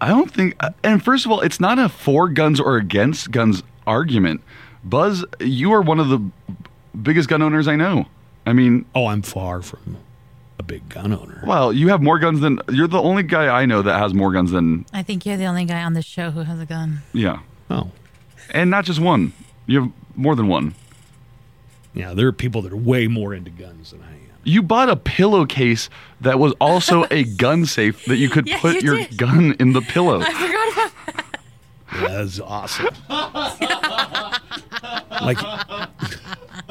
I don't think. And first of all, it's not a for guns or against guns argument. Buzz, you are one of the biggest gun owners I know. I mean, oh, I'm far from a big gun owner. Well, you have more guns than you're the only guy I know that has more guns than I think you're the only guy on the show who has a gun. yeah. Oh, and not just one. You have more than one. Yeah, there are people that are way more into guns than I am. You bought a pillowcase that was also a gun safe that you could Yeah, put you your did. gun in the pillow. I forgot about Yeah, that's awesome. like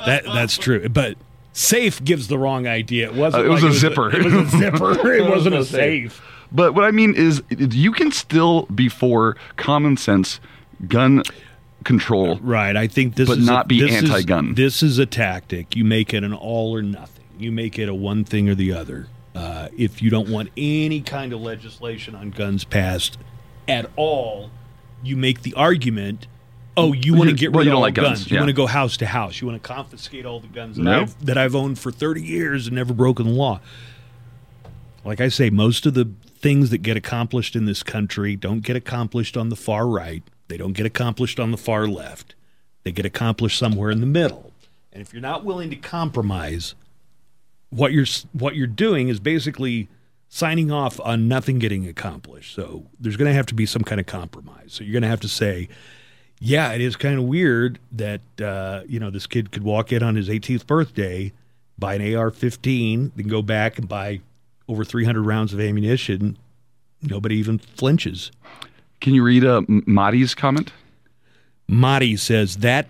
that that's true. But safe gives the wrong idea. It wasn't Uh, it was like a zipper. It was a zipper. It wasn't a safe. But what I mean is, you can still be for common sense gun control. Right. I think this is But is not a, be anti-gun. this is a tactic. You make it an all or nothing. You make it a one thing or the other. Uh, if you don't want any kind of legislation on guns passed at all, you make the argument. Oh, you want to get rid you of all like guns, guns. You yeah. want to go house to house. You want to confiscate all the guns that. I've that I've owned for thirty years and never broken the law. Like I say, most of the things that get accomplished in this country don't get accomplished on the far right. They don't get accomplished on the far left. They get accomplished somewhere in the middle. And if you're not willing to compromise, what you're what you're doing is basically signing off on nothing getting accomplished. So there's going to have to be some kind of compromise. So you're going to have to say, yeah, it is kind of weird that uh, you know this kid could walk in on his 18th birthday, buy an AR-15, then go back and buy over 300 rounds of ammunition. Nobody even flinches. Can you read uh, M- Mahdi's comment? Mahdi says that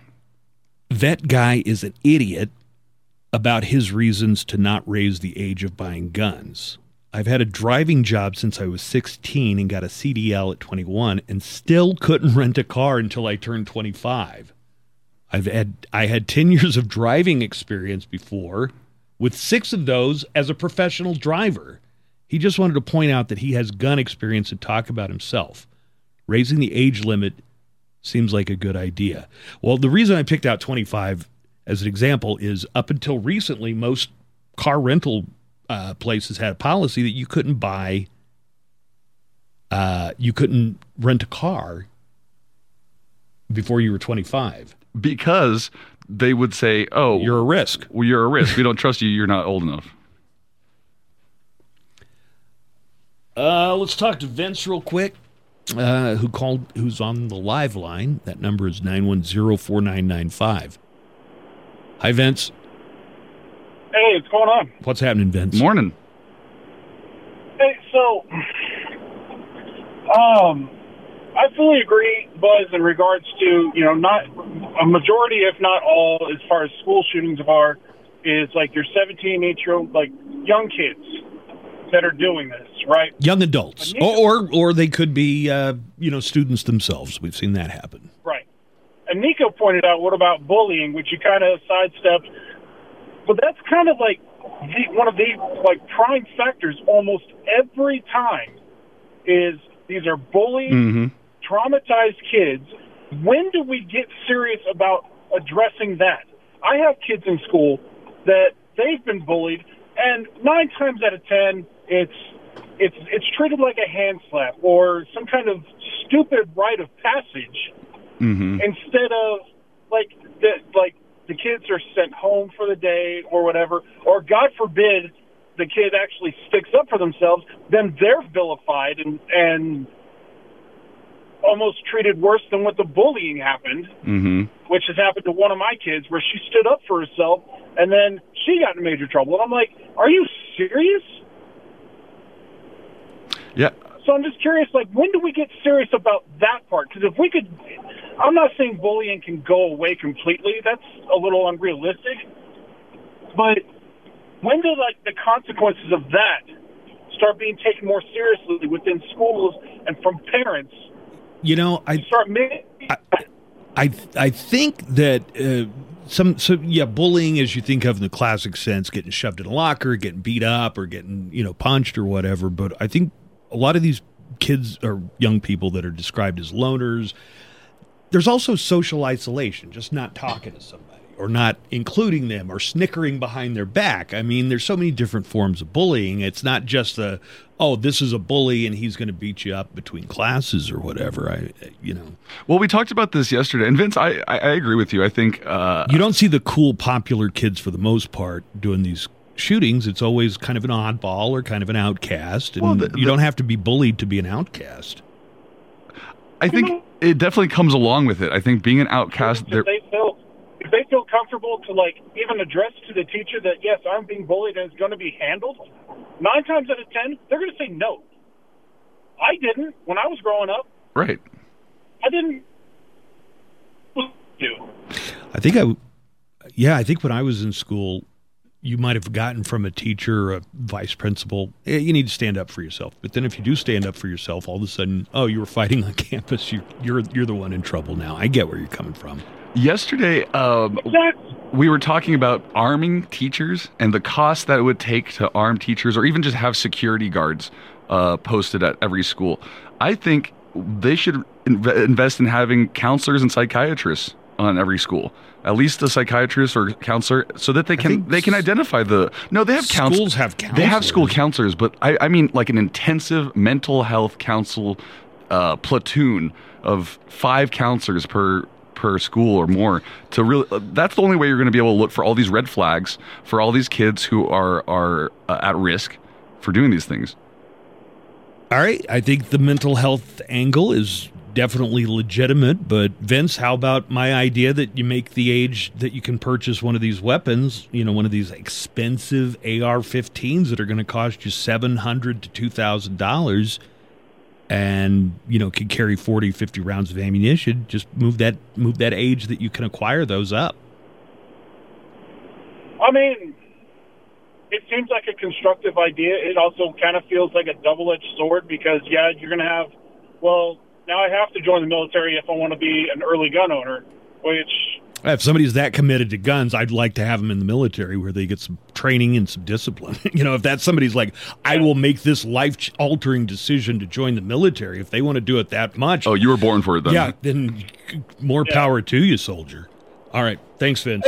Vet guy is an idiot about his reasons to not raise the age of buying guns. I've had a driving job since I was 16 and got a CDL at 21 and still couldn't rent a car until I turned 25. I've had I had 10 years of driving experience before with 6 of those as a professional driver. He just wanted to point out that he has gun experience and talk about himself. Raising the age limit seems like a good idea. Well, the reason I picked out 25 as an example is up until recently, most car rental uh, places had a policy that you couldn't buy, uh, you couldn't rent a car before you were 25 because they would say, "Oh, you're a risk. Well, you're a risk. we don't trust you. You're not old enough." Uh, let's talk to Vince real quick, uh, who called, who's on the live line. That number is 910 4995. Hi, Vince. Hey, what's going on? What's happening, Vince? Morning. Hey, so, um, I fully agree, Buzz, in regards to, you know, not a majority, if not all, as far as school shootings are, is like your 17, 18 year old, like young kids that are doing this, right? Young adults, or, or or they could be, uh, you know, students themselves. We've seen that happen. And Nico pointed out, what about bullying, which you kind of sidestepped, but that's kind of like the, one of the like prime factors almost every time is these are bullied, Mm-hmm. traumatized kids. When do we get serious about addressing that? I have kids in school that they've been bullied, and nine times out of ten, it's it's it's treated like a hand slap or some kind of stupid rite of passage Mm-hmm. instead of like the like the kids are sent home for the day or whatever, or God forbid the kid actually sticks up for themselves, then they're vilified and and almost treated worse than what the bullying happened, Mm-hmm. which has happened to one of my kids where she stood up for herself and then she got in major trouble. And I'm like, are you serious? Yeah. So I'm just curious, like, when do we get serious about that part? Because if we could, I'm not saying bullying can go away completely. That's a little unrealistic. But when do like the consequences of that start being taken more seriously within schools and from parents? You know, I Start making I I think that uh, some so yeah, bullying as you think of in the classic sense, getting shoved in a locker, getting beat up, or getting you know punched or whatever. But I think a lot of these kids or young people that are described as loners, there's also social isolation, just not talking to somebody or not including them or snickering behind their back. I mean, there's so many different forms of bullying. It's not just the oh, this is a bully and he's going to beat you up between classes or whatever. I you know. Well, we talked about this yesterday, and Vince, I I, I agree with you. I think uh, you don't see the cool, popular kids for the most part doing these shootings. It's always kind of an oddball or kind of an outcast, and Well, the- you don't have to be bullied to be an outcast. I think it definitely comes along with it. I think being an outcast, if they feel if they feel comfortable to like even address to the teacher that yes, I'm being bullied and it's going to be handled. Nine times out of ten, they're going to say no. I didn't when I was growing up. right? I didn't do. I think I, yeah, I think when I was in school, you might have gotten from a teacher, a vice principal, eh, you need to stand up for yourself. But then if you do stand up for yourself, all of a sudden, oh, you were fighting on campus. You, you're you're the one in trouble now. I get where you're coming from. Yesterday, um, we were talking about arming teachers and the cost that it would take to arm teachers, or even just have security guards uh, posted at every school. I think they should inv- invest in having counselors and psychiatrists on every school. At least a psychiatrist or counselor, so that they can they can identify the no. They have counsel- Schools have They have school counselors, but I, I mean like an intensive mental health counsel uh, platoon of five counselors per per school or more to really that's the only way you're going to be able to look for all these red flags for all these kids who are are uh, at risk for doing these things All right, I think the mental health angle is definitely legitimate. But Vince, how about my idea that you make the age that you can purchase one of these weapons, you know, one of these expensive AR-15s that are going to cost you seven hundred to two thousand dollars, and you know can carry 40, 50 rounds of ammunition. Just move that move that age that you can acquire those up. I mean, it seems like a constructive idea. It also kind of feels like a double-edged sword because yeah, you're going to have well, now I have to join the military if I want to be an early gun owner, which If somebody's that committed to guns, I'd like to have them in the military where they get some training and some discipline. you know, if that's somebody's like, I will make this life altering decision to join the military, if they want to do it that much. Oh, you were born for it then. Yeah, then more Yeah. power to you, soldier. All right. Thanks, Vince.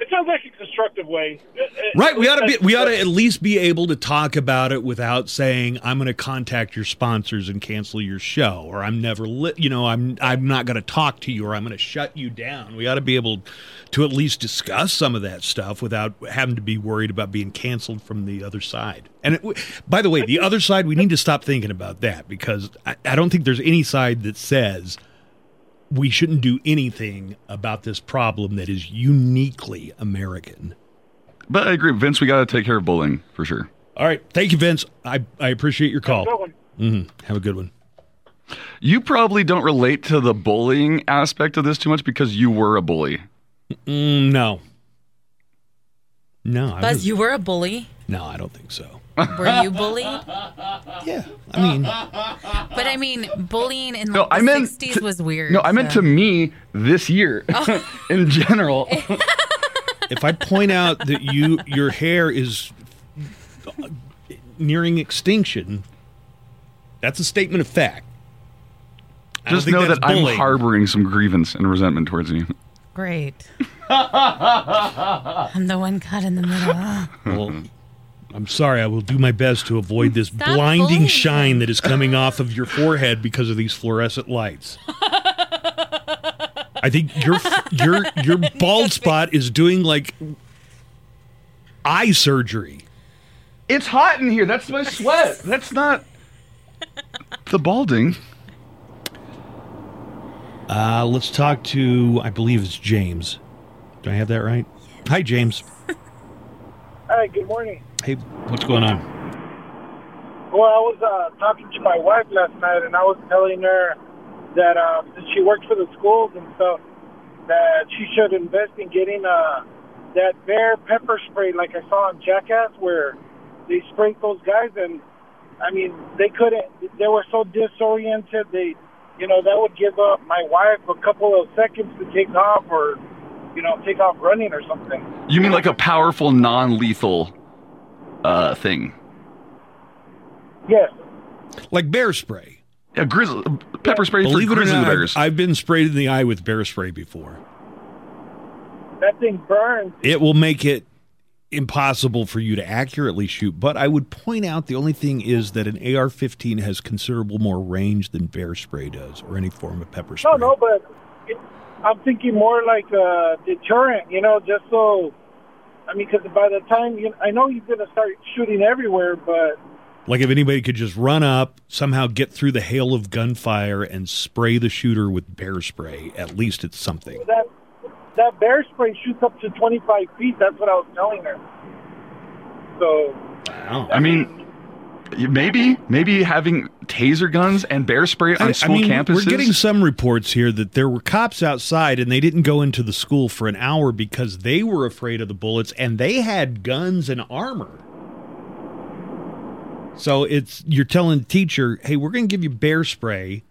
It sounds like a constructive way. Right, we ought to be, we ought to at least be able to talk about it without saying I'm going to contact your sponsors and cancel your show or I'm never li- you know I'm I'm not going to talk to you or I'm going to shut you down. We ought to be able to at least discuss some of that stuff without having to be worried about being canceled from the other side. And it, by the way, the other side we need to stop thinking about that because I, I don't think there's any side that says we shouldn't do anything about this problem that is uniquely American. But I agree, Vince. We got to take care of bullying for sure. All right. Thank you, Vince. I, I appreciate your call. Good one. hmm Have a good one. You probably don't relate to the bullying aspect of this too much because you were a bully. Mm, no. No. I Buzz, was- you were a bully. no, I don't think so. Were you bullied? Yeah. I mean, But I mean, bullying in No, like, I the meant 60s to- was weird. No, I meant to me this year oh. in general. if I point out that you your hair is nearing extinction, that's a statement of fact. I Just know that's that I'm harboring some grievance and resentment towards you. Great. I'm the one caught in the middle. Well, I'm sorry. I will do my best to avoid this Stop blinding bullying shine him. that is coming off of your forehead because of these fluorescent lights. I think your your your bald spot is doing like eye surgery. It's hot in here. That's my sweat. That's not the balding. Uh, let's talk to I believe it's James. Do I have that right? Hi, James. Hi, good morning. Hey, what's going on? Well, I was uh, talking to my wife last night, and I was telling her that uh, since she works for the schools and stuff, that she should invest in getting uh, that bear pepper spray, like I saw on Jackass, where they sprayed those guys, and I mean, they couldn't. They were so disoriented. They, you know, that would give up my wife a couple of seconds to take off, or you know, take off running or something. You mean like a powerful, non-lethal uh, thing? Yes. Like bear spray. Yeah, grizzly pepper spray Believe for it or grizzly not, I've- I've been sprayed in the eye with bear spray before. That thing burns. It will make it impossible for you to accurately shoot. But I would point out the only thing is that an AR 15 has considerable more range than bear spray does or any form of pepper spray. No, no, but it, I'm thinking more like a deterrent, you know, just so. I mean, because by the time you, I know you're going to start shooting everywhere, but Like if anybody could just run up, somehow get through the hail of gunfire and spray the shooter with bear spray, at least it's something. that that bear spray shoots up to 25 feet. That's what I was telling her. So I mean, maybe maybe having taser guns and bear spray on I- I school mean, campuses. We're getting some reports here that there were cops outside and they didn't go into the school for an hour because they were afraid of the bullets and they had guns and armor. So it's you're telling the teacher, "Hey, we're going to give you bear spray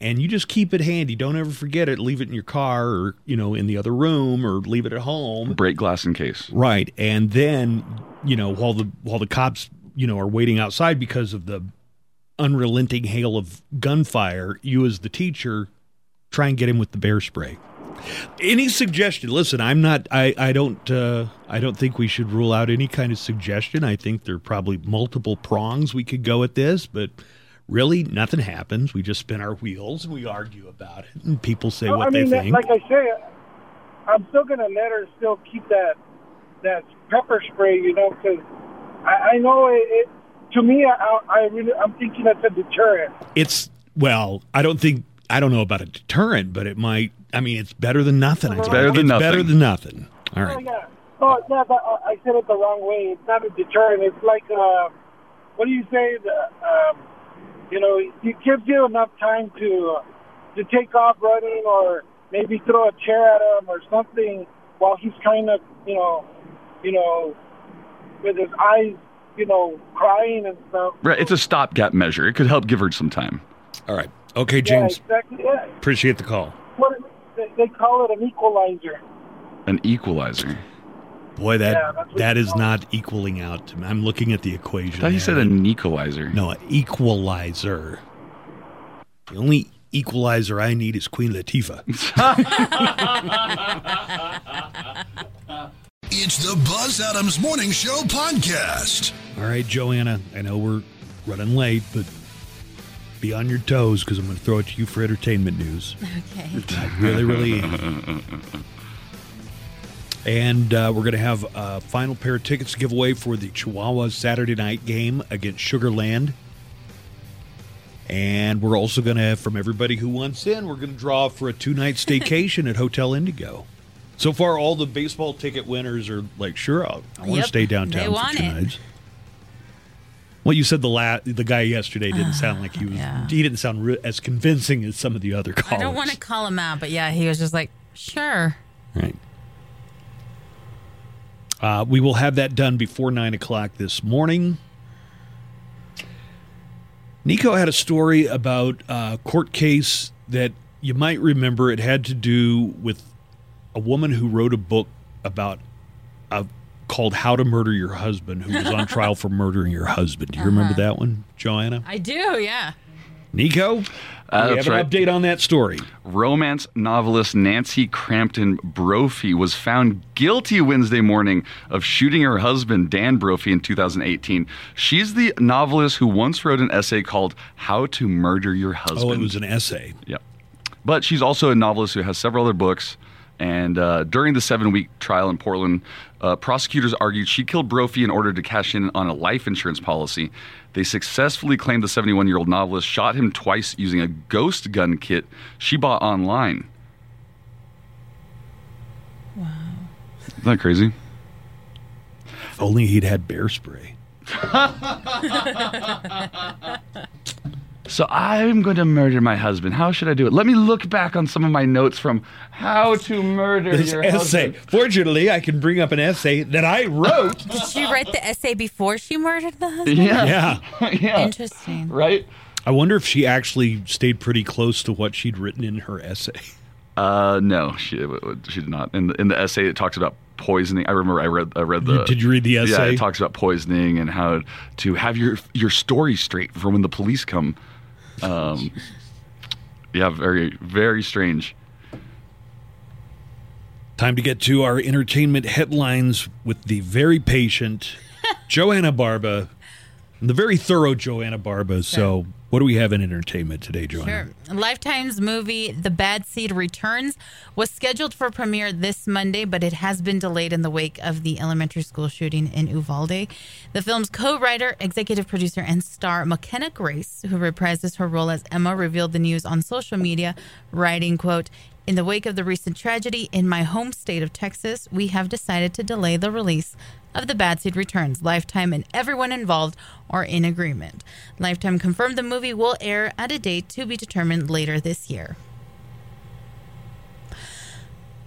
and you just keep it handy. Don't ever forget it. Leave it in your car or, you know, in the other room or leave it at home." break glass in case. Right. And then, you know, while the while the cops, you know, are waiting outside because of the unrelenting hail of gunfire, you as the teacher try and get him with the bear spray. Any suggestion? Listen, I'm not I I don't uh I don't think we should rule out any kind of suggestion. I think there are probably multiple prongs we could go at this, but really nothing happens. We just spin our wheels and we argue about it and people say No, what I mean, they think. like I say, I'm still going to let her still keep that that pepper spray, you know, because I, I know it, it. To me, I, I really, I'm thinking it's a deterrent. It's well, I don't think I don't know about a deterrent, but it might. I mean, it's better than nothing. It's better than It's Better nothing. than nothing. All Oh, yeah. Oh, yeah, but uh, I said it the wrong way. It's not a deterrent. It's like, uh, what do you say? The, um, you know, it gives you enough time to uh, to take off running, or maybe throw a chair at him or something while he's trying to, you know, you know, with his eyes, you know, crying and stuff. Right, it's a stopgap measure. It could help give her some time. All right. Okay, James. Yeah, exactly. Yeah. Appreciate the call. What they, they call it an equalizer. An equalizer. Boy, that Yeah, that's what that you is call it. not equaling out to me. I'm looking at the equation. I thought you said an equalizer. No, an equalizer. The only equalizer I need is Queen Latifah. It's the Buzz Adams Morning Show podcast. All right, Joanna, I know we're running late, but be on your toes because I'm going to throw it to you for entertainment news. Okay. I really, really am. And uh, we're going to have a final pair of tickets to give away for the Chihuahuas Saturday night game against Sugar Land. And we're also going to, from everybody who wants in, we're going to draw for a two night staycation at Hotel Indigo. So far, all the baseball ticket winners are like, sure, I'll, I want Yep, to stay downtown they for want two it. nights. Well, you said the la- the guy yesterday didn't sound like he was. yeah. He didn't sound re- as convincing as some of the other callers. I don't want to call him out, but yeah, he was just like, sure. Right. Uh, we will have that done before nine o'clock this morning. Nico had a story about a court case that you might remember. It had to do with a woman who wrote a book about a, called "How to Murder Your Husband," who was on trial for murdering your husband. Do you remember Uh-huh. that one, Joanna? I do, yeah. Nico, Uh, we have an right. update on that story. Romance novelist Nancy Crampton Brophy was found guilty Wednesday morning of shooting her husband, Dan Brophy, in 2018. She's the novelist who once wrote an essay called How to Murder Your Husband. Oh, it was an essay. Yeah. But she's also a novelist who has several other books. And uh, during the seven week trial in Portland, uh, prosecutors argued she killed Brophy in order to cash in on a life insurance policy. They successfully claimed the 71 year old novelist shot him twice using a ghost gun kit she bought online. Wow. Isn't that crazy? If only he'd had bear spray. So I'm going to murder my husband. How should I do it? Let me look back on some of my notes from How to Murder This Your essay. Husband. Fortunately, I can bring up an essay that I wrote. Did she write the essay before she murdered the husband? Yeah. yeah. yeah. Interesting. Right? I wonder if she actually stayed pretty close to what she'd written in her essay. Uh, no, she she did not. In the, in the essay, it talks about poisoning. I remember I read I read the. Did you read the essay? Yeah, it talks about poisoning and how to have your your story straight for when the police come. Um, yeah, very very strange. Time to get to our entertainment headlines with the very patient Joanna Barba, and the very thorough Joanna Barba. So, what do we have in entertainment today, Joanna? Sure. Lifetime's movie The Bad Seed Returns was scheduled for premiere this Monday, but it has been delayed in the wake of the elementary school shooting in Uvalde. The film's co-writer, executive producer, and star McKenna Grace, who reprises her role as Emma, revealed the news on social media, writing, quote, in the wake of the recent tragedy in my home state of Texas, we have decided to delay the release of The Bad Seed Returns. Lifetime and everyone involved are in agreement. Lifetime confirmed the movie will air at a date to be determined later this year.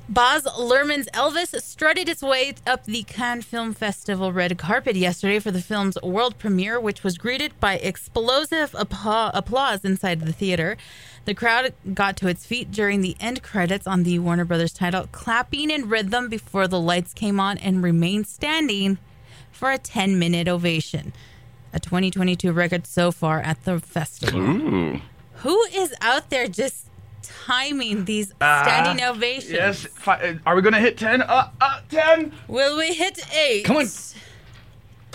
Baz Luhrmann's Elvis strutted its way up the Cannes Film Festival red carpet yesterday for the film's world premiere, which was greeted by explosive applause inside the theater. The crowd got to its feet during the end credits on the Warner Brothers title, clapping in rhythm before the lights came on and remained standing for a 10 minute ovation. A 2022 record so far at the festival. Ooh. Who is out there just timing these standing Ah, ovations? Yes. Fi- Are we going to hit ten? Uh, uh, ten. Will we hit eight? Come on.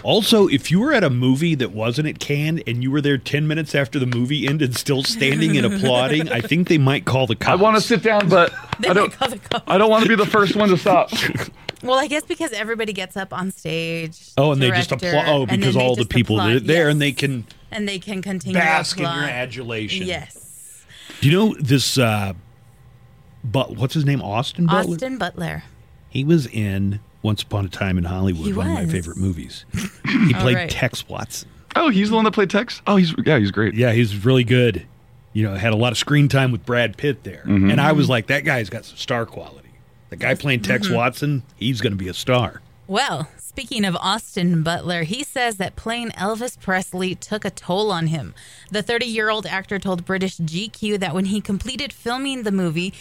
Also, if you were at a movie that wasn't at Cannes and you were there 10 minutes after the movie ended still standing and applauding, I think they might call the I want to sit down, but I don't. call the cops. I don't want to be the first one to stop. Well, I guess because everybody gets up on stage. Oh, and they just applaud. Oh, because all the people applaud. are there Yes. and they can and they can continue bask in your adulation. Yes, Do you know this? Uh, but what's his name? Austin Butler. Austin Butler. He was in Once Upon a Time in Hollywood, He one of my favorite movies. He played right. Tex Watson. Oh, he's the one that played Tex. Oh, he's yeah, he's great. Yeah, he's really good. You know, had a lot of screen time with Brad Pitt there, Mhm. and I was like, that guy's got some star quality. The guy playing Tex Mhm. Watson, he's going to be a star. Well, speaking of Austin Butler, he says that playing Elvis Presley took a toll on him. The 30 year old actor told British GQ that when he completed filming the movie,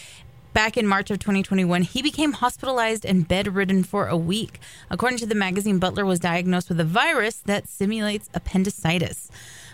Back in March of 2021, he became hospitalized and bedridden for a week. According to the magazine, Butler was diagnosed with a virus that simulates appendicitis.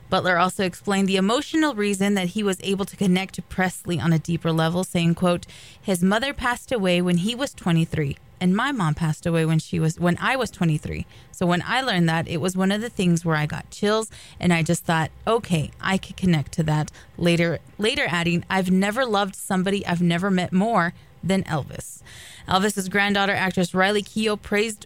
Butler also explained the emotional reason that he was able to connect to Presley on a deeper level, saying, quote, his mother passed away when he was 23 and my mom passed away when she was when I was 23. So when I learned that, it was one of the things where I got chills and I just thought, okay, I could connect to that. Later later adding, I've never loved somebody I've never met more than Elvis. Elvis's granddaughter actress Riley Keough praised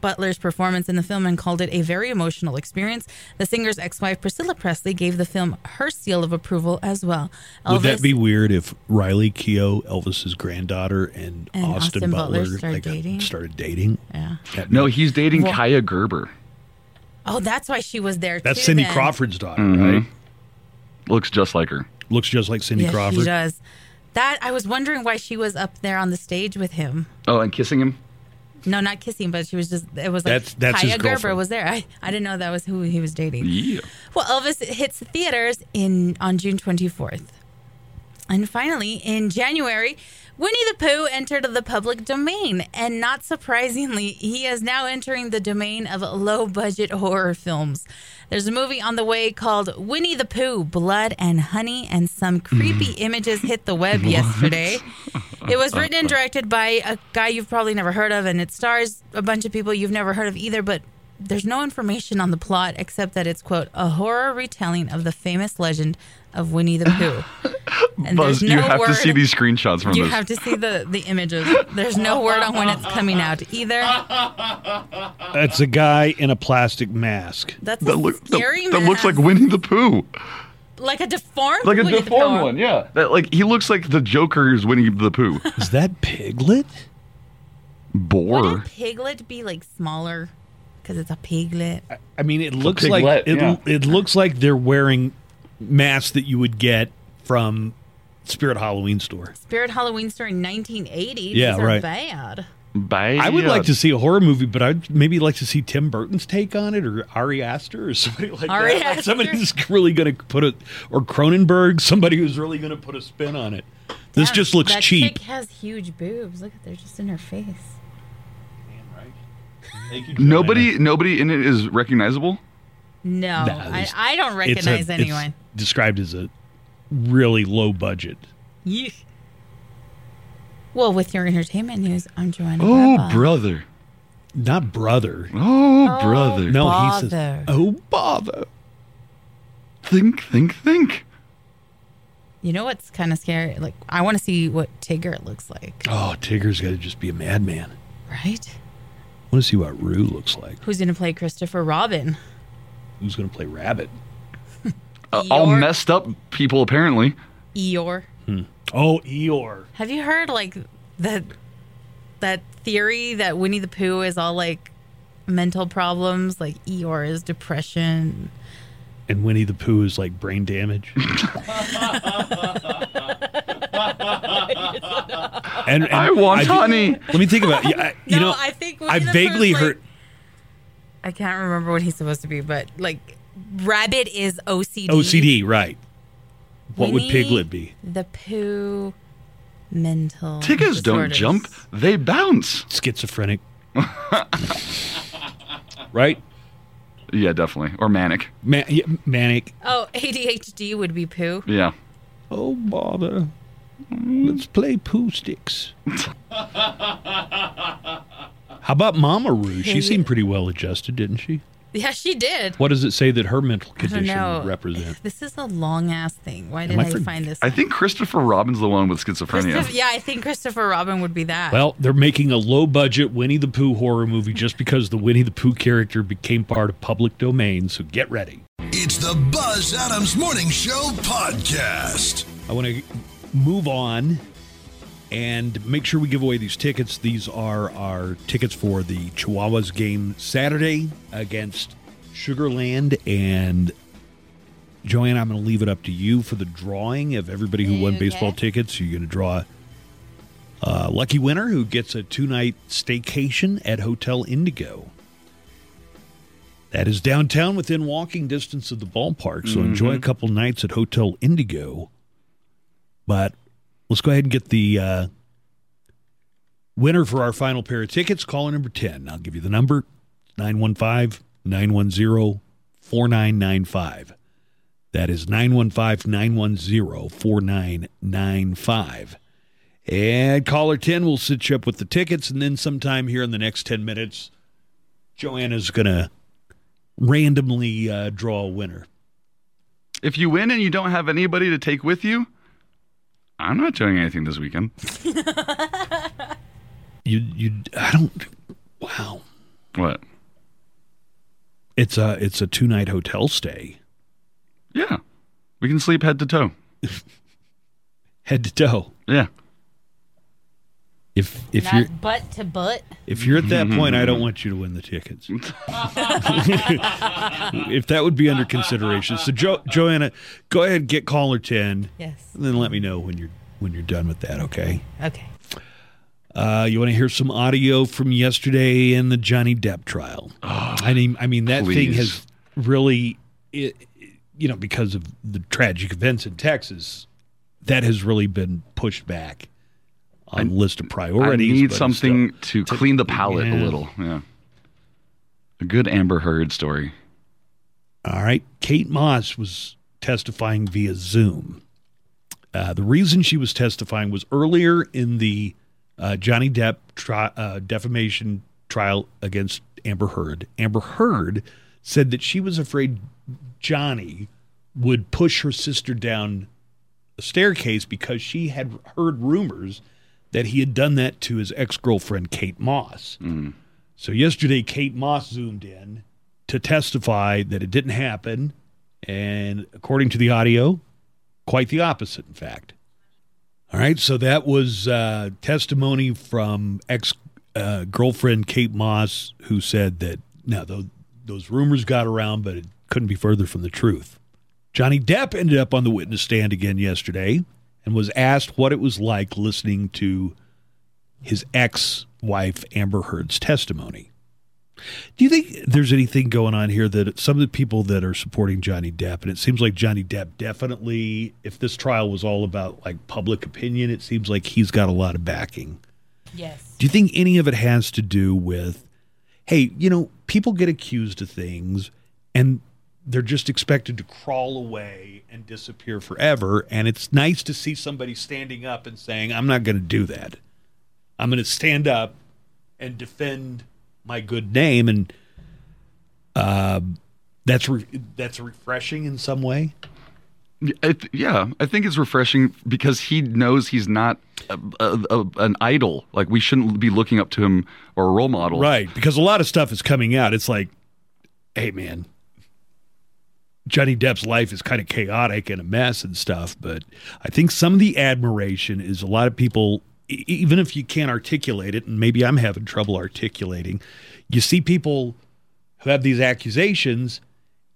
Butler's performance in the film and called it a very emotional experience. The singer's ex-wife Priscilla Presley gave the film her seal of approval as well. Would that be weird if Riley Keough, Elvis's granddaughter, and, And Austin, Austin Butler, Butler started like, dating? started dating? Yeah. That'd No, be- he's dating Well- Kaia Gerber. Oh, that's why she was there That's too, Cindy then. Crawford's daughter, Mhm. right? Looks just like her. Looks just like Cindy yeah, Crawford. She does. That I was wondering why she was up there on the stage with him. Oh, and kissing him. No, not kissing, but she was just. It was like That's- that's Kaia Gerber was there. I, I didn't know that was who he was dating. Yeah. Well, Elvis hits theaters in on June 24th. And finally, in January, Winnie the Pooh entered the public domain. And not surprisingly, he is now entering the domain of low budget horror films. There's a movie on the way called Winnie the Pooh Blood and Honey, and some creepy mm. images hit the web yesterday. It was written and directed by a guy you've probably never heard of, and it stars a bunch of people you've never heard of either, but there's no information on the plot except that it's, quote, a horror retelling of the famous legend of Winnie the Pooh. And Buzz, no you have word, to see these screenshots from You this. have to see the, the images. There's no word on when it's coming out either. That's a guy in a plastic mask. That's a that, look, that, scary that looks like Winnie the Pooh. Like a deformed Like a Winnie the deformed Pooh. one, yeah. That like he looks like the Joker's Winnie the Pooh. Is that Piglet? Boar. Wouldn't Piglet be like smaller? Because it's a piglet. I mean, it a looks like it, yeah. it looks like they're wearing masks that you would get from Spirit Halloween store. Spirit Halloween store in 1980. Yeah, These are right. bad. Bad. I would like to see a horror movie, but I'd maybe like to see Tim Burton's take on it, or Ari Aster, or somebody like Ari that. Like Aster? somebody who's really going to put it, or Cronenberg, somebody who's really going to put a spin on it. This Damn, just looks that cheap. chick has huge boobs. Look, they're just in her face. Man right. Nobody, nobody in it is recognizable. No, Nah, I, I don't It's a- recognize it's anyone. described as a really low budget. Yeesh. Well, with your entertainment news, I'm Joanna. Oh, Grandpa. brother. Not brother. Oh, Oh, brother. No, he bother. says, "Oh bother." Think, think, think. You know what's kind of scary? Like, I want to see what Tigger looks like. Oh, Tigger's got to just be a madman. Right? I want to see what Roo looks like. Who's going to play Christopher Robin? Who's going to play Rabbit? Uh, all messed up people, apparently. Eeyore. Oh, Eeyore. Have you heard like that that theory that Winnie the Pooh is all like mental problems, like Eeyore is depression. And Winnie the Pooh is like brain damage. and, and I want I've- honey. Let me think about it. Yeah, I- you No, know, I think Winnie I the Pooh's vaguely like- heard I can't remember what he's supposed to be, but like Rabbit is OCD. OCD, right? What would Piglet be? The Pooh mental. Tiggas don't jump; they bounce. Schizophrenic. right? Yeah, definitely. Or manic. Man, yeah, manic. Oh, ADHD would be Pooh. Yeah. Oh, bother. Let's play poo sticks. How about Mama Roo? She seemed pretty well adjusted, didn't she? Yeah, she did. What does it say that her mental condition know. would represent? This is a long ass thing. Why Am did I I, find this? I think Christopher Robin's the one with schizophrenia. Christopher, yeah, I think Christopher Robin would be that. Well, they're making a low budget Winnie the Pooh horror movie just because the Winnie the Pooh character became part of public domain, so get ready. It's the Buzz Adams Morning Show podcast. I want to move on and make sure we give away these tickets. These are our tickets for the Chihuahuas game Saturday against Sugar Land. And Joanne, I'm going to leave it up to you for the drawing of everybody who won Okay. baseball tickets. You're going to draw a lucky winner who gets a two night staycation at Hotel Indigo. That is downtown within walking distance of the ballpark. So enjoy mm-hmm. a couple nights at Hotel Indigo. But let's go ahead and get the uh, winner for our final pair of tickets. Caller number 10. I'll give you the number 915 910 4995. That is 915 910 4995. And caller 10 will sit you up with the tickets. And then sometime here in the next 10 minutes, Joanna's going to randomly uh, draw a winner. If you win and you don't have anybody to take with you, I'm not doing anything this weekend. You, you, I don't, wow. What? It's a, it's a two night hotel stay. Yeah. We can sleep head to toe. Head to toe. Yeah. If, if Not you're, butt to butt. If you're at that point, I don't want you to win the tickets. if that would be under consideration. So, jo- Joanna, go ahead and get caller ten. Yes. And then let me know when you're when you're done with that. Okay. Okay. Uh, you want to hear some audio from yesterday in the Johnny Depp trial? I mean, I mean that thing has really, it, you know, because of the tragic events in Texas, that has really been pushed back on the list of priorities. I need something still- to clean the palate Yeah. a little. Yeah. A good Amber Heard story. All right. Kate Moss was testifying via Zoom. Uh, the reason she was testifying was earlier in the uh, Johnny Depp tri- uh, defamation trial against Amber Heard. Amber Heard said that she was afraid Johnny would push her sister down a staircase because she had heard rumors that he had done that to his ex girlfriend, Kate Moss. So yesterday, Kate Moss zoomed in to testify that it didn't happen. And according to the audio, quite the opposite, in fact. All right. So that was uh, testimony from ex uh, girlfriend Kate Moss, who said that no, those, those rumors got around, but it couldn't be further from the truth. Johnny Depp ended up on the witness stand again yesterday and was asked what it was like listening to his ex wife Amber Heard's testimony. Do you think there's anything going on here that some of the people that are supporting Johnny Depp, and it seems like Johnny Depp definitely, if this trial was all about like public opinion, it seems like he's got a lot of backing. Yes. Do you think any of it has to do with, hey, you know, people get accused of things and they're just expected to crawl away and disappear forever. And it's nice to see somebody standing up and saying, I'm not going to do that. I'm going to stand up and defend my good name. And um, that's re- that's refreshing in some way. I th- yeah, I think it's refreshing because he knows he's not a, a, a, an idol. Like we shouldn't be looking up to him or a role model. Right. Because a lot of stuff is coming out. It's like, hey, man, Johnny Depp's life is kind of chaotic and a mess and stuff. But I think some of the admiration is a lot of people, even if you can't articulate it, and maybe I'm having trouble articulating, you see people who have these accusations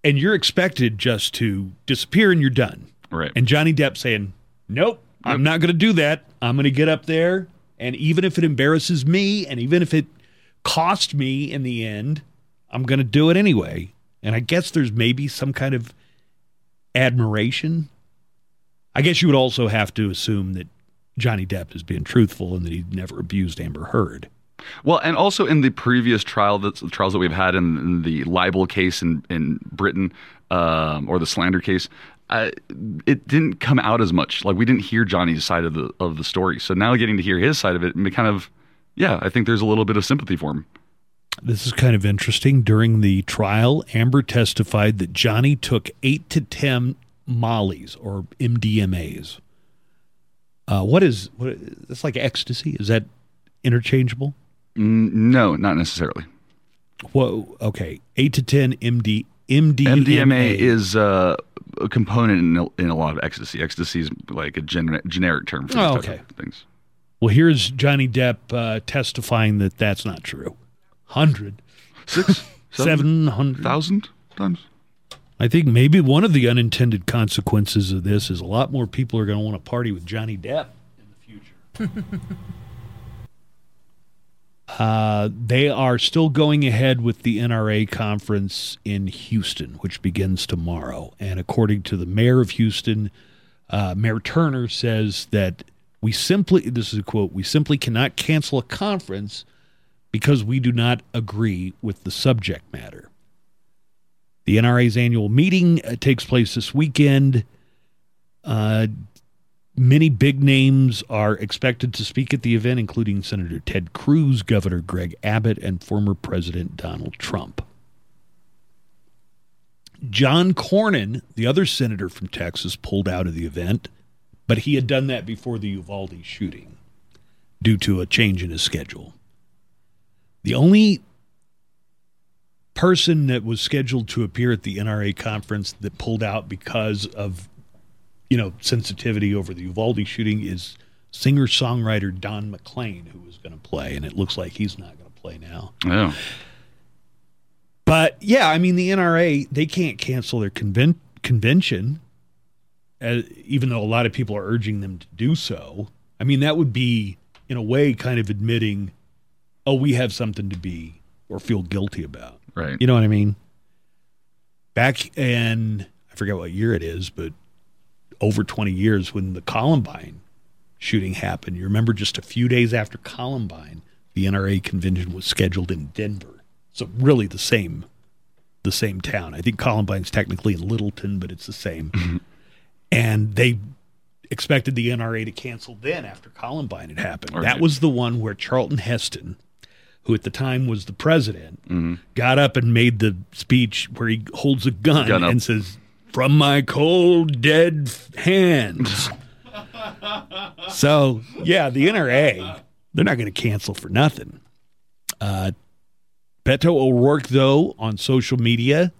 and you're expected just to disappear and you're done. Right. And Johnny Depp saying, nope, I'm not going to do that. I'm going to get up there. And even if it embarrasses me and even if it cost me in the end, I'm going to do it anyway. And I guess there's maybe some kind of admiration. I guess you would also have to assume that Johnny Depp is being truthful and that he never abused Amber Heard. Well, and also in the previous trial, that's the trials that we've had in, in the libel case in in Britain, um, or the slander case, uh, it didn't come out as much. Like we didn't hear Johnny's side of the of the story. So now getting to hear his side of it, it kind of, yeah, I think there's a little bit of sympathy for him. This is kind of interesting. During the trial, Amber testified that Johnny took eight to 10 mollies or MDMAs. Uh, what is, what, that's like ecstasy. Is that interchangeable? No, not necessarily. Whoa, okay. Eight to 10 MD, MDMA. MDMA is uh, a component in a, in a lot of ecstasy. Ecstasy is like a gen- generic term for Oh, okay. things. Well, here's Johnny Depp uh, testifying that that's not true. Hundred, six, seven hundred thousand times. I think maybe one of the unintended consequences of this is a lot more people are going to want to party with Johnny Depp. In the future. uh, they are still going ahead with the NRA conference in Houston, which begins tomorrow. And according to the mayor of Houston, uh, Mayor Turner says that we simply, this is a quote, we simply cannot cancel a conference because we do not agree with the subject matter. The NRA's annual meeting uh, takes place this weekend. Uh, many big names are expected to speak at the event, including Senator Ted Cruz, Governor Greg Abbott, and former President Donald Trump. John Cornyn, the other senator from Texas, pulled out of the event, but he had done that before the Uvalde shooting due to a change in his schedule. The only person that was scheduled to appear at the NRA conference that pulled out because of you know sensitivity over the Uvalde shooting is singer songwriter Don McLean, who was going to play, and it looks like he's not going to play now. Yeah. But yeah, I mean the NRA they can't cancel their conven- convention, uh, even though a lot of people are urging them to do so. I mean that would be in a way kind of admitting, oh, we have something to be or feel guilty about. Right. You know what I mean? Back in I forget what year it is, but over 20 years when the Columbine shooting happened. You remember just a few days after Columbine, the NRA convention was scheduled in Denver. So really the same the same town. I think Columbine's technically in Littleton, but it's the same. Mm-hmm. And they expected the NRA to cancel then after Columbine had happened. Right. That was the one where Charlton Heston, who at the time was the president, Mm-hmm. got up and made the speech where he holds a gun, Gun and says, "From my cold dead hands." so yeah, the NRA they're not going to cancel for nothing. Uh, Beto O'Rourke, though, on social media,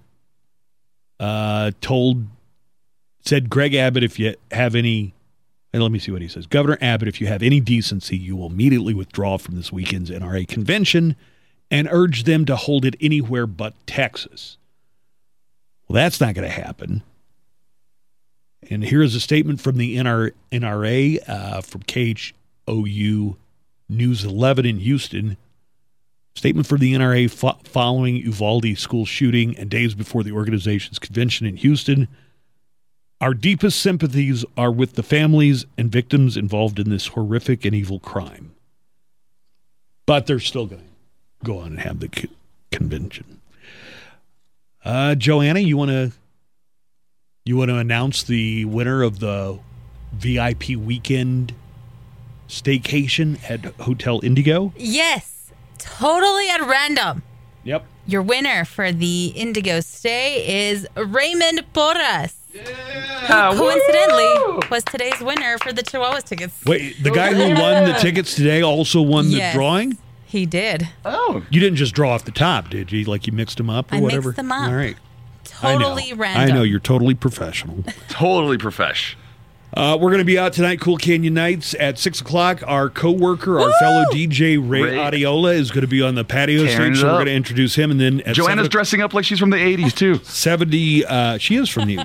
uh, told said Greg Abbott, if you have any, and let me see what he says. Governor Abbott, if you have any decency, you will immediately withdraw from this weekend's NRA convention and urge them to hold it anywhere but Texas. Well, that's not going to happen. And here's a statement from the NR, NRA uh, from KHOU News 11 in Houston. Statement from the NRA fo- following Uvalde school shooting and days before the organization's convention in Houston. Our deepest sympathies are with the families and victims involved in this horrific and evil crime. But they're still going to go on and have the convention. Uh, Joanna, you want to you want to announce the winner of the VIP weekend staycation at Hotel Indigo? Yes, totally at random. Yep. Your winner for the Indigo stay is Raymond Porras. Who coincidentally was today's winner for the Chihuahuas tickets. Wait, the guy who won the tickets today also won the Yes. drawing? He did. Oh. You didn't just draw off the top, did you? Like you mixed them up or I mixed whatever? them up. All right. Totally I know. random. I know you're totally professional. Totally profesh. Uh, we're going to be out tonight, Cool Canyon Nights at six o'clock. Our co-worker, our fellow DJ Ray, Ray. Adiola, is going to be on the patio Tearing stage. it So we're up. going to introduce him, and then at Joanna's seven, dressing up like she's from the 80s, too. seventy. Uh, she is from the.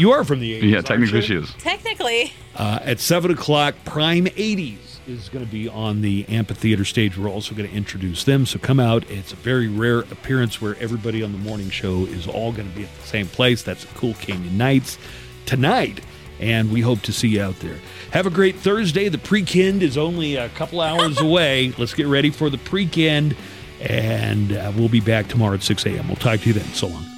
You are from the 80s. Yeah, aren't technically you? she is. Technically. Uh, at 7 o'clock, Prime 80s is going to be on the amphitheater stage. We're also going to introduce them. So come out. It's a very rare appearance where everybody on the morning show is all going to be at the same place. That's Cool Canyon Nights tonight. And we hope to see you out there. Have a great Thursday. The pre-kend is only a couple hours away. Let's get ready for the pre-kend. And uh, we'll be back tomorrow at 6 a.m. We'll talk to you then. So long.